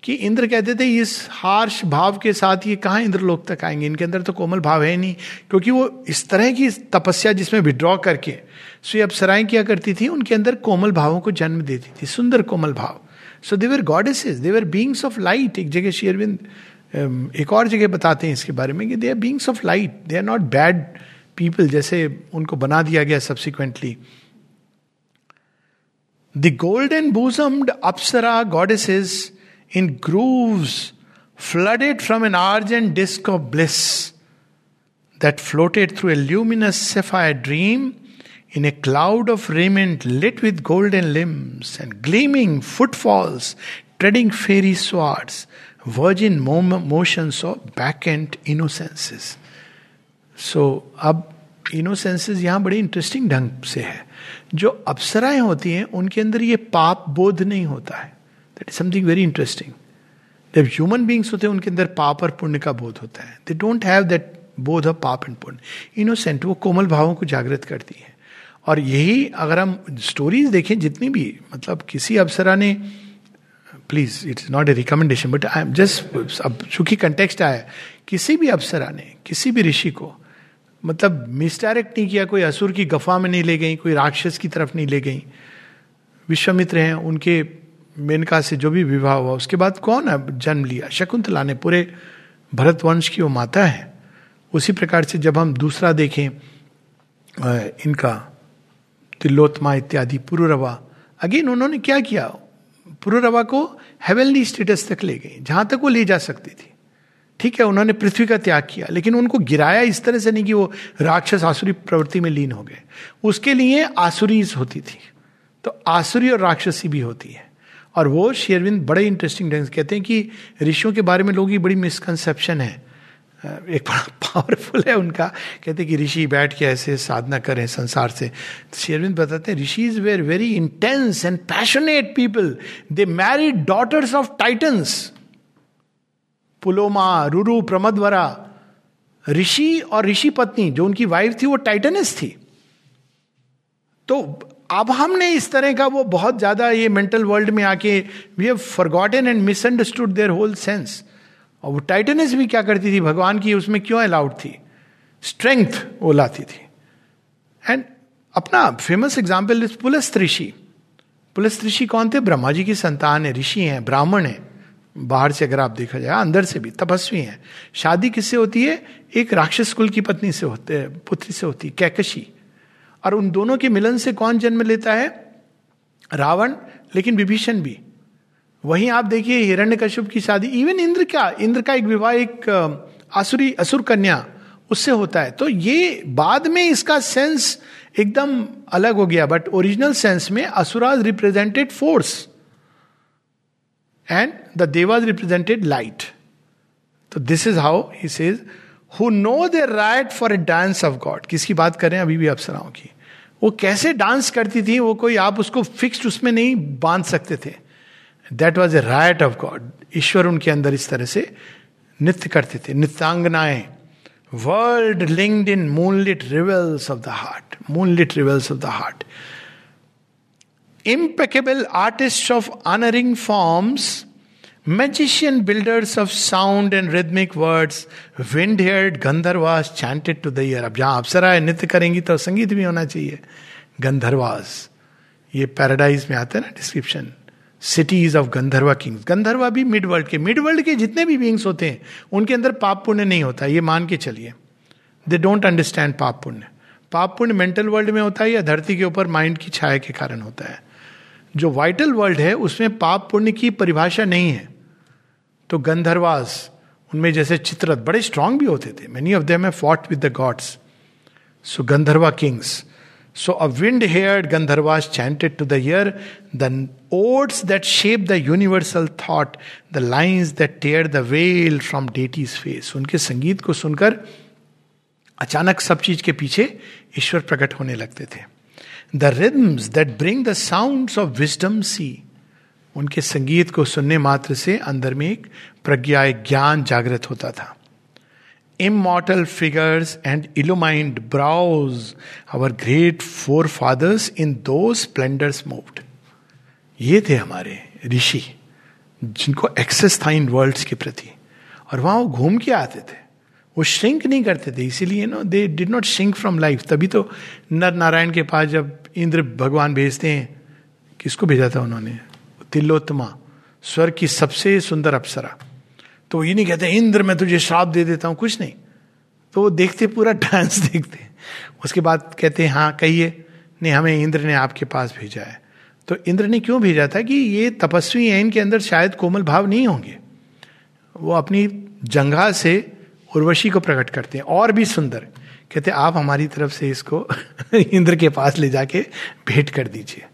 कि इंद्र कहते थे, इस हार्श भाव के साथ ये कहाँ इंद्रलोक तक आएँगे? इनके अंदर तो कोमल भाव है नहीं। क्योंकि वो इस तरह की तपस्या जिसमें विड्रॉ करके सो ये अप्सराएँ किया करती थी, उनके अंदर कोमल भावों को जन्म देती थी, सुंदर कोमल भाव। So they were goddesses they were beings of light एक जगह शेयरविंद um, एक और जगह बताते हैं इसके बारे में कि they are beings of light they are not bad people जैसे उनको बना दिया गया subsequently the golden bosomed apsara goddesses in groves flooded from an argent disk of bliss that floated through a luminous sapphire dream in a cloud of raiment lit with golden limbs and gleaming footfalls, treading fairy swords, virgin motions of end innocences. So, अब innocences यहाँ बड़े interesting ढंग से है। जो अप्सराएँ होती हैं उनके अंदर ये पाप बोध नहीं होता है। That is something very interesting जब ह्यूमन बींग्स होते हैं उनके अंदर पाप और पुण्य का बोध होता है। दे डोंट हैव दैट बोध ऑफ़ पाप एंड पुण्य। इनोसेंट वो कोमल भावों को जागृत करती है। और यही अगर हम स्टोरीज देखें, जितनी भी मतलब किसी अप्सरा ने please it's not a recommendation but I am just अब चूँकि कंटेक्स्ट आया, किसी भी अप्सरा ने, किसी भी ऋषि को मतलब मिसडायरेक्ट नहीं किया, कोई असुर की गफा में नहीं ले गई, कोई राक्षस की तरफ़ नहीं ले गई, विश्वामित्र हैं, उनके मेनका से जो भी विवाह हुआ, उसके बाद कौन है जन्म लिया? शकुंतला ने, पूरे भरतवंश की वो माता है। उसी प्रकार से जब हम दूसरा देखें इनका तिलोत्मा इत्यादि, पुरुरवा। अगेन उन्होंने क्या किया? पुरुरवा को हेवनली स्टेटस तक ले गई, जहाँ तक वो ले जा सकती थी। ठीक है, उन्होंने पृथ्वी का त्याग किया, लेकिन उनको गिराया इस तरह से नहीं कि वो राक्षस आसुरी प्रवृत्ति में लीन हो गए। उसके लिए आसुरीज होती थी तो आसुरी और राक्षसी भी होती है। और वो शेरविंद बड़े इंटरेस्टिंग ढंग कहते हैं कि ऋषियों के बारे में लोगों की बड़ी मिसकंसेप्शन है। एक बड़ा पावरफुल है उनका। कहते कि ऋषि बैठ के ऐसे साधना करें संसार से। शेरविंद बताते हैं rishi is were very intense and passionate people they married daughters of titans Puloma Ruru Pramadvara rishi और ऋषि पत्नी, जो उनकी वाइफ थी, वो टाइटनिस थी। तो अब हमने इस तरह का वो बहुत ज़्यादा ये मेंटल वर्ल्ड में आके we have forgotten and misunderstood their whole sense और वो टाइटनेस भी क्या करती थी? भगवान की उसमें क्यों अलाउड थी? स्ट्रेंथ वो लाती थी। एंड अपना फ़ेमस एग्ज़ाम्पल इज़ पुलस ऋषि पुलस ऋषि कौन थे? ब्रह्मा जी की संतान है, ऋषि हैं, ब्राह्मण हैं। बाहर से अगर आप देखा जाए, अंदर से भी तपस्वी हैं। शादी किससे होती है? एक राक्षस कुल की पत्नी से होते पुत्री से होती है, कैकशी। और उन दोनों के मिलन से कौन जन्म लेता है? रावण, लेकिन विभीषण भी। वहीं आप देखिए हिरण्य कश्यप की शादी इवन इंद्र का इंद्र का एक विवाह, एक आसुरी, असुर कन्या, उससे होता है। तो ये बाद में इसका सेंस एकदम अलग हो गया बट ओरिजिनल सेंस में asuras represented force and the devas represented light तो this is how he says who know the rite for a dance of God किसकी बात करें अभी भी अप्सराओं की? वो कैसे डांस करती थी, वो कोई आप उसको फिक्स्ड उसमें नहीं बाँध सकते थे। That was a rite of God ईश्वर उनके अंदर इस तरह से नृत्य करते थे नृत्यांगनाएँ world linked in moonlit revels of the heart moonlit revels of the heart impeccable artists of honoring forms magician builders of sound and rhythmic words wind haired Gandharvas chanted to the ear. अब जहाँ अप्सरा नृत्य करेंगी तो संगीत भी होना चाहिए। गंधर्वास ये पैराडाइज में आता है ना description cities of Gandharva kings Gandharva भी मिड वर्ल्ड के मिड वर्ल्ड के जितने भी बींग्स होते हैं, उनके अंदर पाप पुण्य नहीं होता, ये मान के चलिए। दे डोंट अंडरस्टैंड पाप पुण्य। पाप पुण्य मेंटल वर्ल्ड में होता है या धरती के ऊपर माइंड की छाया के कारण होता है। जो वाइटल वर्ल्ड है, उसमें पाप पुण्य की परिभाषा नहीं है। तो गंधर्वास उनमें जैसे चित्रत बड़े स्ट्रांग भी होते थे। Many of them have fought with the gods so Gandharva kings so a wind haired Gandharvas chanted to the ear the odes that shape the universal thought the lines that tear the veil from deities face उनके संगीत को सुनकर अचानक सब चीज़ के पीछे ईश्वर प्रकट होने लगते थे। The rhythms that bring the sound of wisdom sea उनके संगीत को सुनने मात्र से अंदर में एक प्रज्ञा, एक ज्ञान जागृत होता था। Figures and illumined brows our great forefathers in those splendours moved ये थे हमारे ऋषि, जिनको एक्सेस था इन वर्ल्ड्स के प्रति। और वहाँ वो घूम के आते थे। वो श्रिंक नहीं करते थे, इसीलिए no they did not shrink from life तभी तो नर नारायण के पास जब इंद्र भगवान भेजते हैं, किसको भेजा था उन्होंने? तिलोत्तमा, स्वर की सबसे सुंदर अप्सरा। तो ये नहीं कहते, इंद्र, मैं तुझे श्राप दे देता हूँ। कुछ नहीं। तो वो देखते, पूरा डांस देखते उसके बाद कहते हैं हाँ कहिए, नहीं, हमें इंद्र ने आपके पास भेजा है। तो इंद्र ने क्यों भेजा था कि ये तपस्वी हैं, इनके अंदर शायद कोमल भाव नहीं होंगे। वो अपनी जंगा से उर्वशी को प्रकट करते हैं, और भी सुंदर। कहते, आप हमारी तरफ़ से इसको इंद्र के पास ले जाके भेंट कर दीजिए।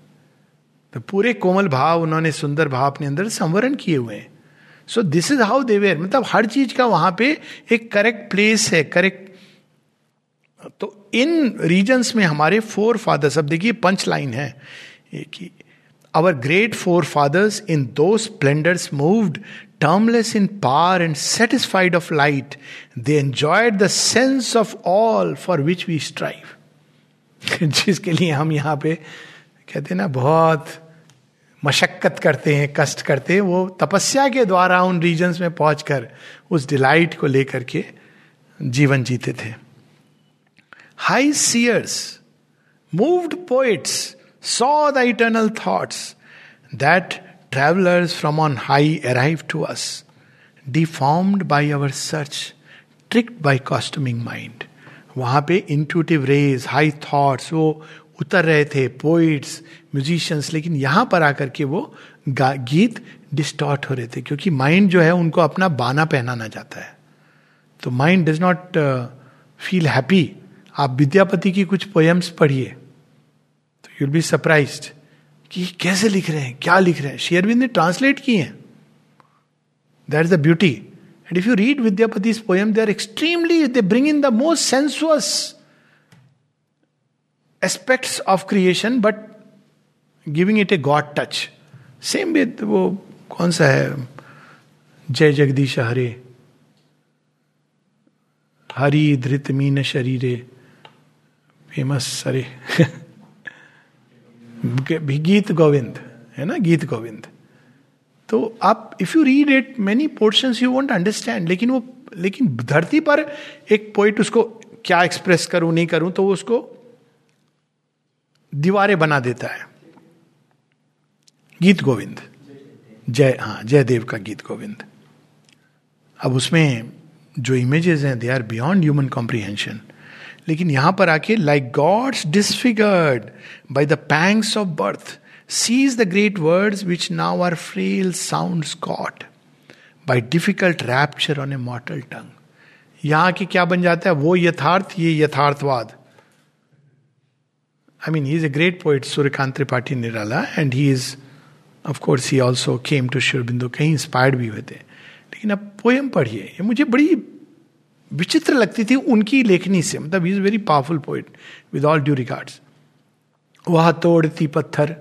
तो पूरे कोमल भाव, उन्होंने सुंदर भाव अपने अंदर संवरण किए हुए हैं। So this is how they were मतलब हर चीज़ का वहाँ पे एक करेक्ट प्लेस है करेक्ट तो इन रीजन्स में हमारे फोर फादर्स अब देखिए पंच लाइन है कि our great forefathers in those splendours moved termless in power and satisfied of light, they enjoyed the sense of all for which we strive. जिसके लिए हम यहाँ पे कहते हैं ना बहुत मशक्कत करते हैं कष्ट करते हैं वो तपस्या के द्वारा उन रीजन्स में पहुंचकर उस डिलाइट को लेकर के जीवन जीते थे high seers moved poets saw the eternal thoughts that travelers from on high arrive to us, deformed by our search, tricked by costuming mind. वहाँ पे इंट्यूटिव रेज हाई थॉट्स वो उतर रहे थे पोइट्स म्यूजिशियंस लेकिन यहाँ पर आकर के वो गीत डिस्टॉर्ट हो रहे थे, क्योंकि माइंड जो है, उनको अपना बाना पहनाना जाता है। तो mind does not feel happy आप विद्यापति की कुछ पोएम्स पढ़िए तो यूल बी सरप्राइज़ कि कैसे लिख रहे हैं, क्या लिख रहे हैं। शेयरविंद ने ट्रांसलेट किए हैं। That is the beauty and if you read Vidyapati poem they are extremely they bring in the most sensuous aspects of creation but giving it a god touch same with वो कौन सा है? जय जगदीश हरे। हरि धृत मीन शरीरे। फ़ेमस अरे गीत गोविंद, है ना? गीत गोविंद। तो आप if you read it many portion you won't understand लेकिन वो, लेकिन धरती पर एक पोइट उसको क्या एक्सप्रेस करूँ, नहीं करूँ तो वो उसको दीवारें बना देता है। गीत गोविंद। जय हाँ जयदेव का गीत गोविंद। अब उसमें जो इमेजेस हैं they are beyond human comprehension लेकिन यहाँ पर आके like gods disfigured by the pangs of birth cease the great words which now are frail sound caught by difficult rapture on a mortal tongue यहाँ के क्या बन जाता है? वो यथार्थ, ये यथार्थवाद। I mean he is a great poet Suryakant Tripathi Nirala and he is of course he also came to शिवबिंदु कहीं इंस्पायर्ड भी हुए थे। लेकिन अब पोएम पढ़िए, ये मुझे बड़ी विचित्र लगती थी उनकी लेखनी से। मतलब is very powerful poet with all due regards वह तोड़ती पत्थर,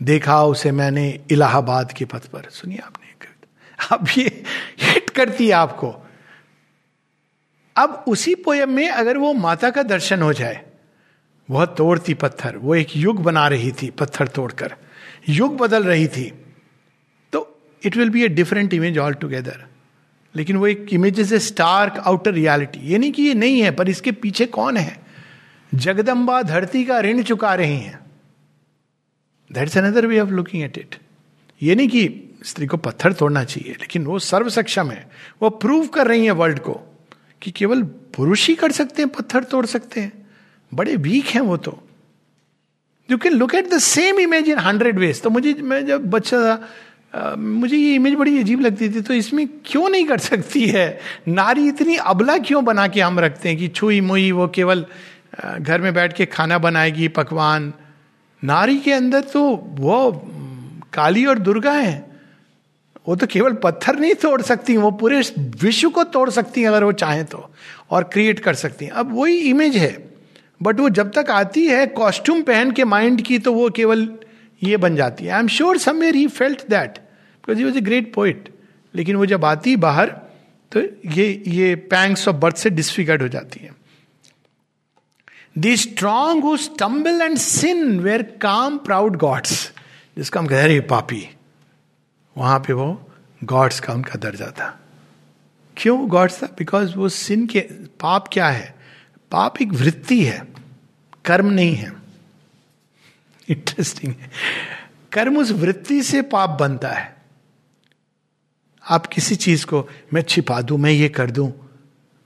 देखा उसे मैंने इलाहाबाद के पथ पर। सुनिए आपने अब ये हिट करती है आपको। अब उसी पोयम में अगर वो माता का दर्शन हो जाए वह तोड़ती पत्थर। वो एक युग बना रही थी पत्थर तोड़कर। युग बदल रही थी। तो it will be a different image all together लेकिन वो एक image is a stark outer reality ये नहीं कि ये नहीं है, पर इसके पीछे कौन है? जगदम्बा धरती का ऋण चुका रही हैं। That's another way of looking at it ये नहीं कि स्त्री को पत्थर तोड़ना चाहिए, लेकिन वो सर्व सक्षम है। वो प्रूव कर रही है वर्ल्ड को कि केवल पुरुष ही कर सकते हैं, पत्थर तोड़ सकते हैं। बड़े वीक हैं वो तो। You can look at the same image in hundred ways तो मुझे, मैं जब बच्चा था मुझे ये इमेज बड़ी अजीब लगती थी तो इसमें क्यों नहीं कर सकती है? नारी इतनी अबला क्यों बना के हम रखते हैं कि छुई मुई वो केवल घर में बैठ के खाना बनाएगी, पकवान। नारी के अंदर तो वो, काली और दुर्गा है। वो तो केवल पत्थर नहीं तोड़ सकती, वो पूरे विश्व को तोड़ सकती हैं अगर वो चाहें तो और क्रिएट कर सकती हैं। अब वही इमेज है। बट वो जब तक आती है कॉस्ट्यूम पहन के माइंड की तो वो केवल ये बन जाती है। I am sure somewhere he felt that because he was a great poet लेकिन वो जब आती बाहर तो ये ये पैंग्स ऑफ़ बर्थ से डिसफिगर्ड हो जाती है। The strong who stumble and sin were calm proud gods जिसका हम कह रहे पापी। वहाँ पे वो गॉड्स का उनका दर्जा था। क्यों गॉड्स था? बिकॉज़ वो सिन के, पाप क्या है? पाप एक वृत्ति है। कर्म नहीं है। इंटरेस्टिंग है कर्म उस वृत्ति से पाप बनता है। आप किसी चीज़ को, मैं छिपा दूँ, मैं ये कर दूँ,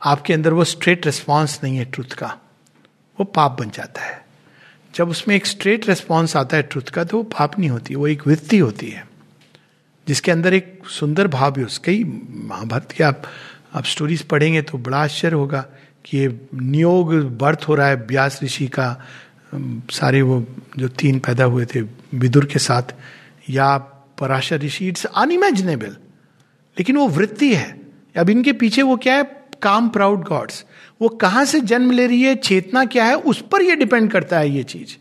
आपके अंदर वो स्ट्रेट रिस्पॉन्स नहीं है ट्रुथ का। वो पाप बन जाता है। जब उसमें एक स्ट्रेट रिस्पॉन्स आता है ट्रुथ का तो वो पाप नहीं होती, वो एक वृत्ति होती है। जिसके अंदर एक सुंदर भाव भी उसके महाभारत के आप आप स्टोरीज पढ़ेंगे तो बड़ा आश्चर्य होगा। कि ये नियोग बर्थ हो रहा है व्यास ऋषि का सारे वो जो तीन पैदा हुए थे विदुर के साथ, या पराशर ऋषि इट्स अनइमेजिनेबल लेकिन वो वृत्ति है। अब इनके पीछे वो क्या है? काम प्राउड गॉड्स वो कहाँ से जन्म ले रही है? चेतना क्या है? उस पर ये डिपेंड करता है ये चीज़।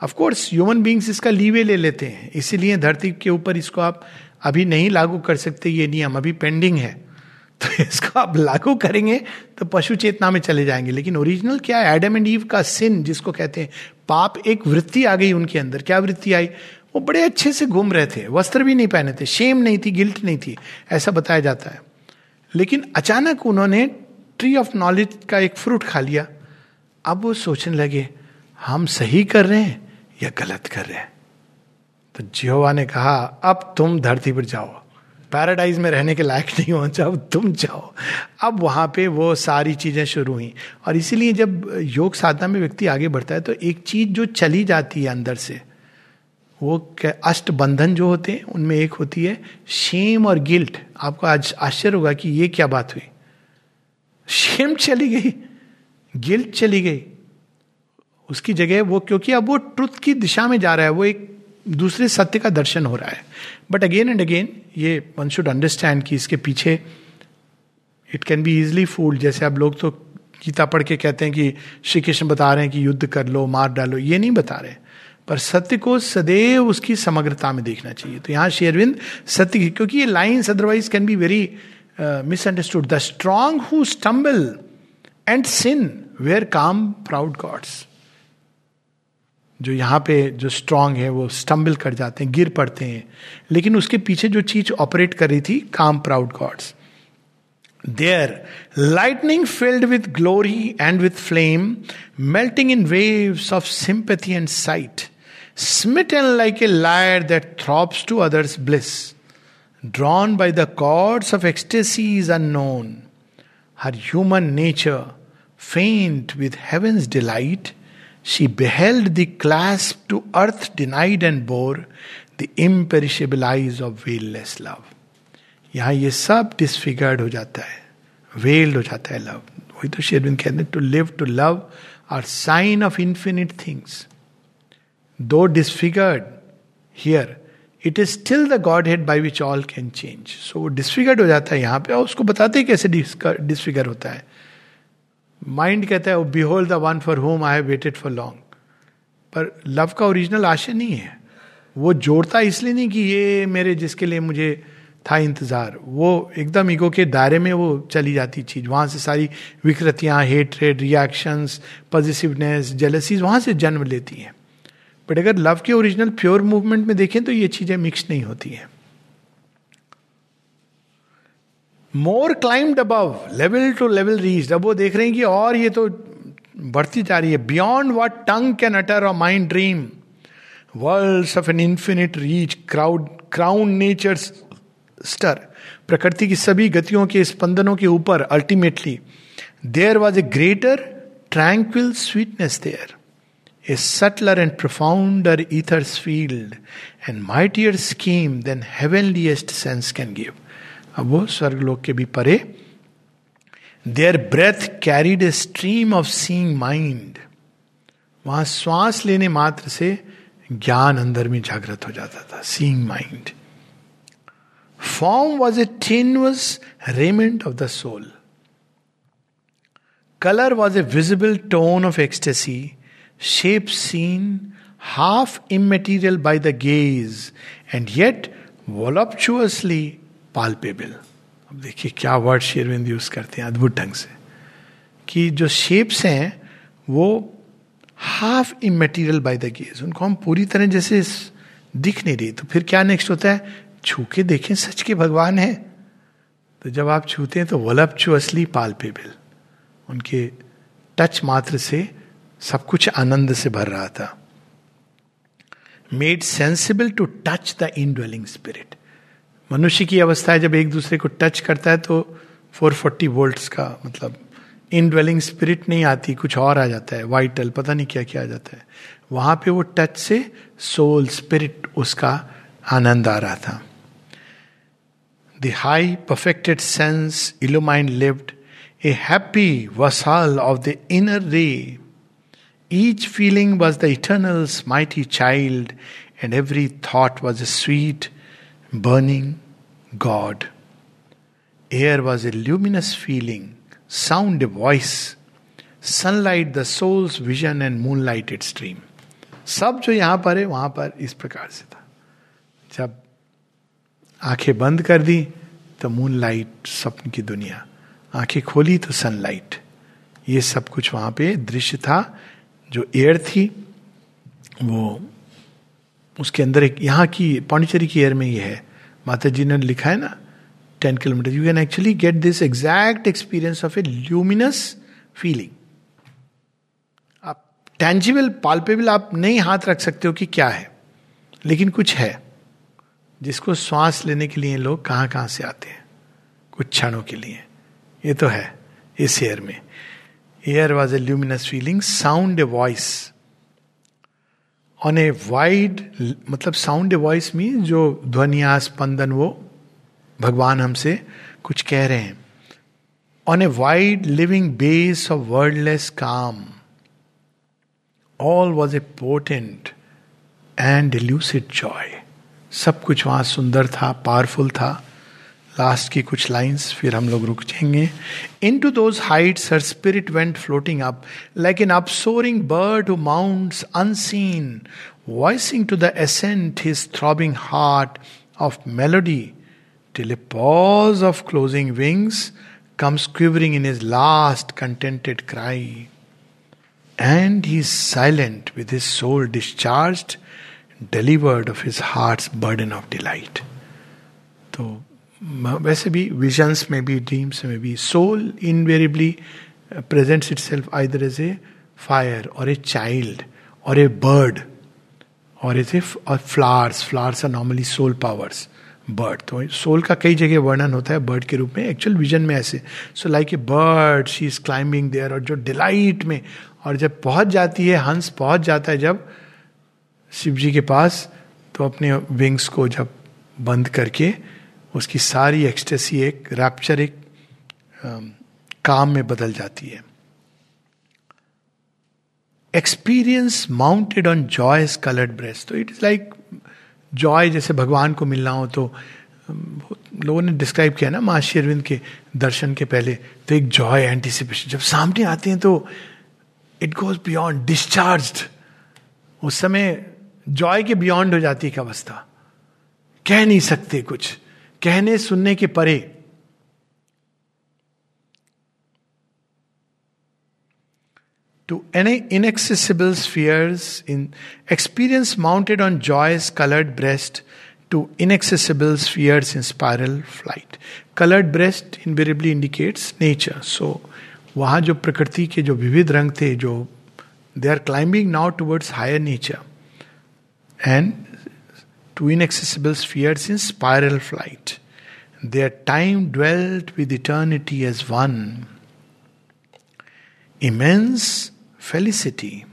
ऑफकोर्स ह्यूमन बींग्स इसका लीवे ले लेते हैं। इसीलिए धरती के ऊपर इसको आप अभी नहीं लागू कर सकते, ये नियम अभी पेंडिंग है। तो इसको आप लागू करेंगे तो पशु चेतना में चले जाएँगे। लेकिन ओरिजिनल क्या है? एडम एंड ईव का सिन जिसको कहते हैं, पाप एक वृत्ति आ गई उनके अंदर। क्या वृत्ति आई? वो बड़े अच्छे से घूम रहे थे, वस्त्र भी नहीं पहने थे शेम नहीं थी गिल्ट नहीं थी, ऐसा बताया जाता है। लेकिन अचानक उन्होंने ट्री ऑफ़ नॉलेज का एक फ्रूट खा लिया। अब वो सोचने लगे, हम सही कर रहे हैं या गलत कर रहे हैं? तो जिहोवा ने कहा, अब तुम धरती पर जाओ। पैराडाइज में रहने के लायक नहीं हो अब तुम जाओ। अब वहाँ पे वो सारी चीज़ें शुरू हुई। और इसीलिए जब योग साधना में व्यक्ति आगे बढ़ता है तो एक चीज़ जो चली जाती है अंदर से, वो अष्ट बंधन जो होते हैं, उनमें एक होती है शेम और गिल्ट आपको आज आश्चर्य होगा कि ये क्या बात हुई। शेम चली गई गिल्ट चली गई। उसकी जगह वो, क्योंकि अब वो ट्रुथ की दिशा में जा रहा है, वो एक दूसरे सत्य का दर्शन हो रहा है। बट अगेन एंड अगेन ये वन शुड अंडरस्टैंड कि इसके पीछे it can be easily fooled जैसे आप लोग तो गीता पढ़ के कहते हैं कि श्री कृष्ण बता रहे हैं कि युद्ध कर लो, मार डालो, ये नहीं बता रहे। पर सत्य को सदैव उसकी समग्रता में देखना चाहिए। तो यहाँ शेरविंद सत्य क्योंकि ये lines otherwise can be very misunderstood the strong who stumble and sin were calm proud gods जो यहाँ पे जो स्ट्रांग है, वो स्टम्बल कर जाते हैं, गिर पड़ते हैं। लेकिन उसके पीछे जो चीज़ ऑपरेट कर रही थी calm proud gods their lightning filled with glory and with flame melting in wave of sympathy and sight smit and like a lyre that throbs to others bliss drawn by the chords of ecstasies unknown her human nature faint with heavens delight she beheld the clasp to earth denied and bore the imperishable eyes of veilless love. यहाँ ये सब disfigured हो जाता है weld हो जाता है love वही तो शेरविन कहते हैं to live to love are sign of infinite things though disfigured here it is still the godhead by which all can change so वो डिसफिगर्ड हो जाता है यहाँ पे, और उसको बताते कैसे डिसफिगर होता है। माइंड कहता है behold the one for whom I have waited for long पर लव का ओरिजिनल आशय नहीं है। वो जोड़ता इसलिए नहीं कि ये मेरे जिसके लिए मुझे था इंतज़ार। वो एकदम ईगो के दायरे में वो चली जाती चीज़। वहाँ से सारी विकृतियाँ हेटरेड रिएक्शंस पॉजिटिवनेस जेलसीज वहाँ से जन्म लेती हैं। बट अगर लव के ओरिजिनल प्योर मूवमेंट में देखें तो ये चीज़ें मिक्स नहीं होती हैं। More climbed above level to level reach अब वो देख रहे हैं कि और ये तो बढ़ती जा रही है. Beyond what tongue can utter or mind dream world of an infinite reach crowd crown nature stir प्रकृति की सभी गतियों के स्पंदनों के ऊपर ultimately there was a greater tranquil sweetness there a subtler and profounder ether's field and mightier scheme then heavenliest sense can give. अब वो स्वर्गलोक के भी परे there breath carried a stream of seeing mind वहाँ श्वास लेने मात्र से ज्ञान अंदर में जागृत हो जाता था seeing mind form was a tenuous raiment of the soul colour was a visible tone of ecstasy shape seen half immaterial by the gaze, and yet voluptuously palpable. अब देखिए क्या वर्ड शेरविंद यूज़ करते हैं अद्भुत ढंग से। कि जो शेप्स हैं, वो half immaterial by the gaze उनको हम पूरी तरह जैसे दिख नहीं रही। तो फिर क्या नेक्स्ट होता है? छू के देखें, सच के भगवान है। तो जब आप छूते हैं तो वलपचुअसली पाल्पेबल उनके टच मात्र से सब कुछ आनंद से भर रहा था। Made sensible to touch the indwelling spirit मनुष्य की अवस्था है जब एक दूसरे को टच करता है तो 440 वोल्ट्स का मतलब इन ड्वेलिंग स्पिरिट नहीं आती कुछ और आ जाता है वाइटल पता नहीं क्या क्या आ जाता है। वहाँ पे वो टच से सोल स्पिरिट उसका आनंद आ रहा था। The high perfected sense illumined lived a happy vassal of the inner ray Each feeling was the eternal's mighty child and every thought was a sweet, burning God. Air was a luminous feeling, sound a voice sunlight the soul's vision and moonlight it stream सब जो यहाँ पर है वहाँ पर इस प्रकार से था। जब आँखें बंद कर दी तो मून लाइट स्वप्न की दुनिया। आँखें खोली तो सनलाइट ये सब कुछ वहाँ पे दृश्य था। जो एयर थी वो उसके अंदर एक, यहाँ की पांडिचेरी की एयर में ये है। माता जी ने लिखा है ना ten kilometre you can actually get this exact experience of a luminous feeling आप टेंजिबल पाल्पेबल आप नहीं हाथ रख सकते हो कि क्या है। लेकिन कुछ है, जिसको श्वास लेने के लिए लोग कहाँ कहाँ से आते हैं। कुछ क्षणों के लिए। ये तो है, इस एयर में। Air was a luminous feeling sound a voice on a wide मतलब साउंड ए वॉइस मीन जो ध्वनिया स्पंदन वो भगवान हमसे कुछ कह रहे हैं। On a wide living base of wordless calm all was a potent and a lucid joy सब कुछ वहाँ सुंदर था पावरफुल था। लास्ट की कुछ लाइंस फिर हम लोग रुक जाएँगे। Into those heights her spirit went floating up like an upsoaring bird who mounts unseen voicing to the ascent his throbbing heart of melody till pause of closing wings comes quivering in his last contented cry. And he is silent with his soul discharged delivered of his heart burden of delight तो वैसे भी visions में भी dreams में भी soul invariably presents itself either as a fire or a child और ए bird or as a or flowers flowers are normally soul powers bird तो soul का कई जगह वर्णन होता है बर्ड के रूप में। एक्चुअल विजन में ऐसे। So like a bird she is climbing there और जो डिलाइट में, और जब पहुँच जाती है, हंस पहुँच जाता है जब शिव जी के पास तो अपने विंग्स को जब बंद करके उसकी सारी एक्सटेसी एक रैप्चर एक काम में बदल जाती है। Experience mounted on joy coloured breast तो इट इज़ लाइक जॉय जैसे भगवान को मिलना हो तो लोगों ने डिस्क्राइब किया ना माँ शेरविंद के दर्शन के पहले तो एक जॉय एंटिसिपेशन जब सामने आते हैं तो इट गोज बियॉन्ड डिस्चार्ज उस समय जॉय के बियॉन्ड हो जाती है अवस्था। कह नहीं सकते कुछ। कहने सुनने के परे to any inaccessible spheres in experience mounted on joy's coloured breast to inaccessible spheres in spiral flight coloured breast invariably indicates nature so वहाँ जो प्रकृति के जो विविध रंग थे, जो they are climbing now towards higher nature and to inaccessible spheres in spiral flight. Their time dwelt with eternity as one. Immense felicity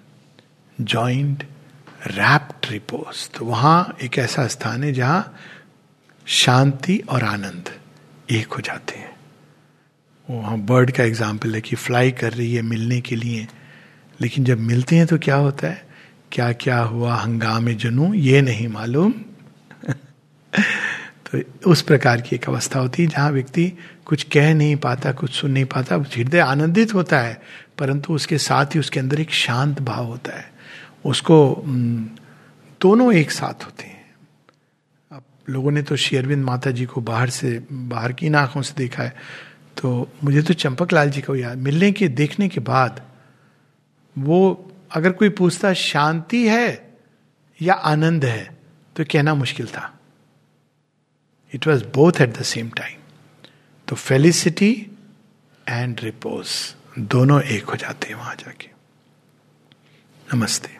joined rapt repose. तो वहाँ एक ऐसा स्थान है जहाँ शांति और आनंद एक हो जाते हैं वहाँ बर्ड का एग्ज़ाम्पल है कि फ्लाई कर रही है मिलने के लिए लेकिन जब मिलते हैं तो क्या होता है क्या क्या हुआ हंगामे जनू ये नहीं मालूम तो उस प्रकार की एक अवस्था होती है जहाँ व्यक्ति कुछ कह नहीं पाता, कुछ सुन नहीं पाता। हृदय आनंदित होता है, परंतु उसके साथ ही उसके अंदर एक शांत भाव होता है। उसको दोनों एक साथ होते हैं। अब लोगों ने तो शेरविंद माता जी को बाहर से, बाहर की आँखों से देखा है। तो मुझे तो चंपक लाल जी को याद, मिलने के, देखने के बाद वो अगर कोई पूछता, शांति है या आनंद है? तो कहना मुश्किल था। It was both at the same time तो फेलिसिटी एंड रिपोज दोनों एक हो जाते हैं वहाँ जाके। नमस्ते।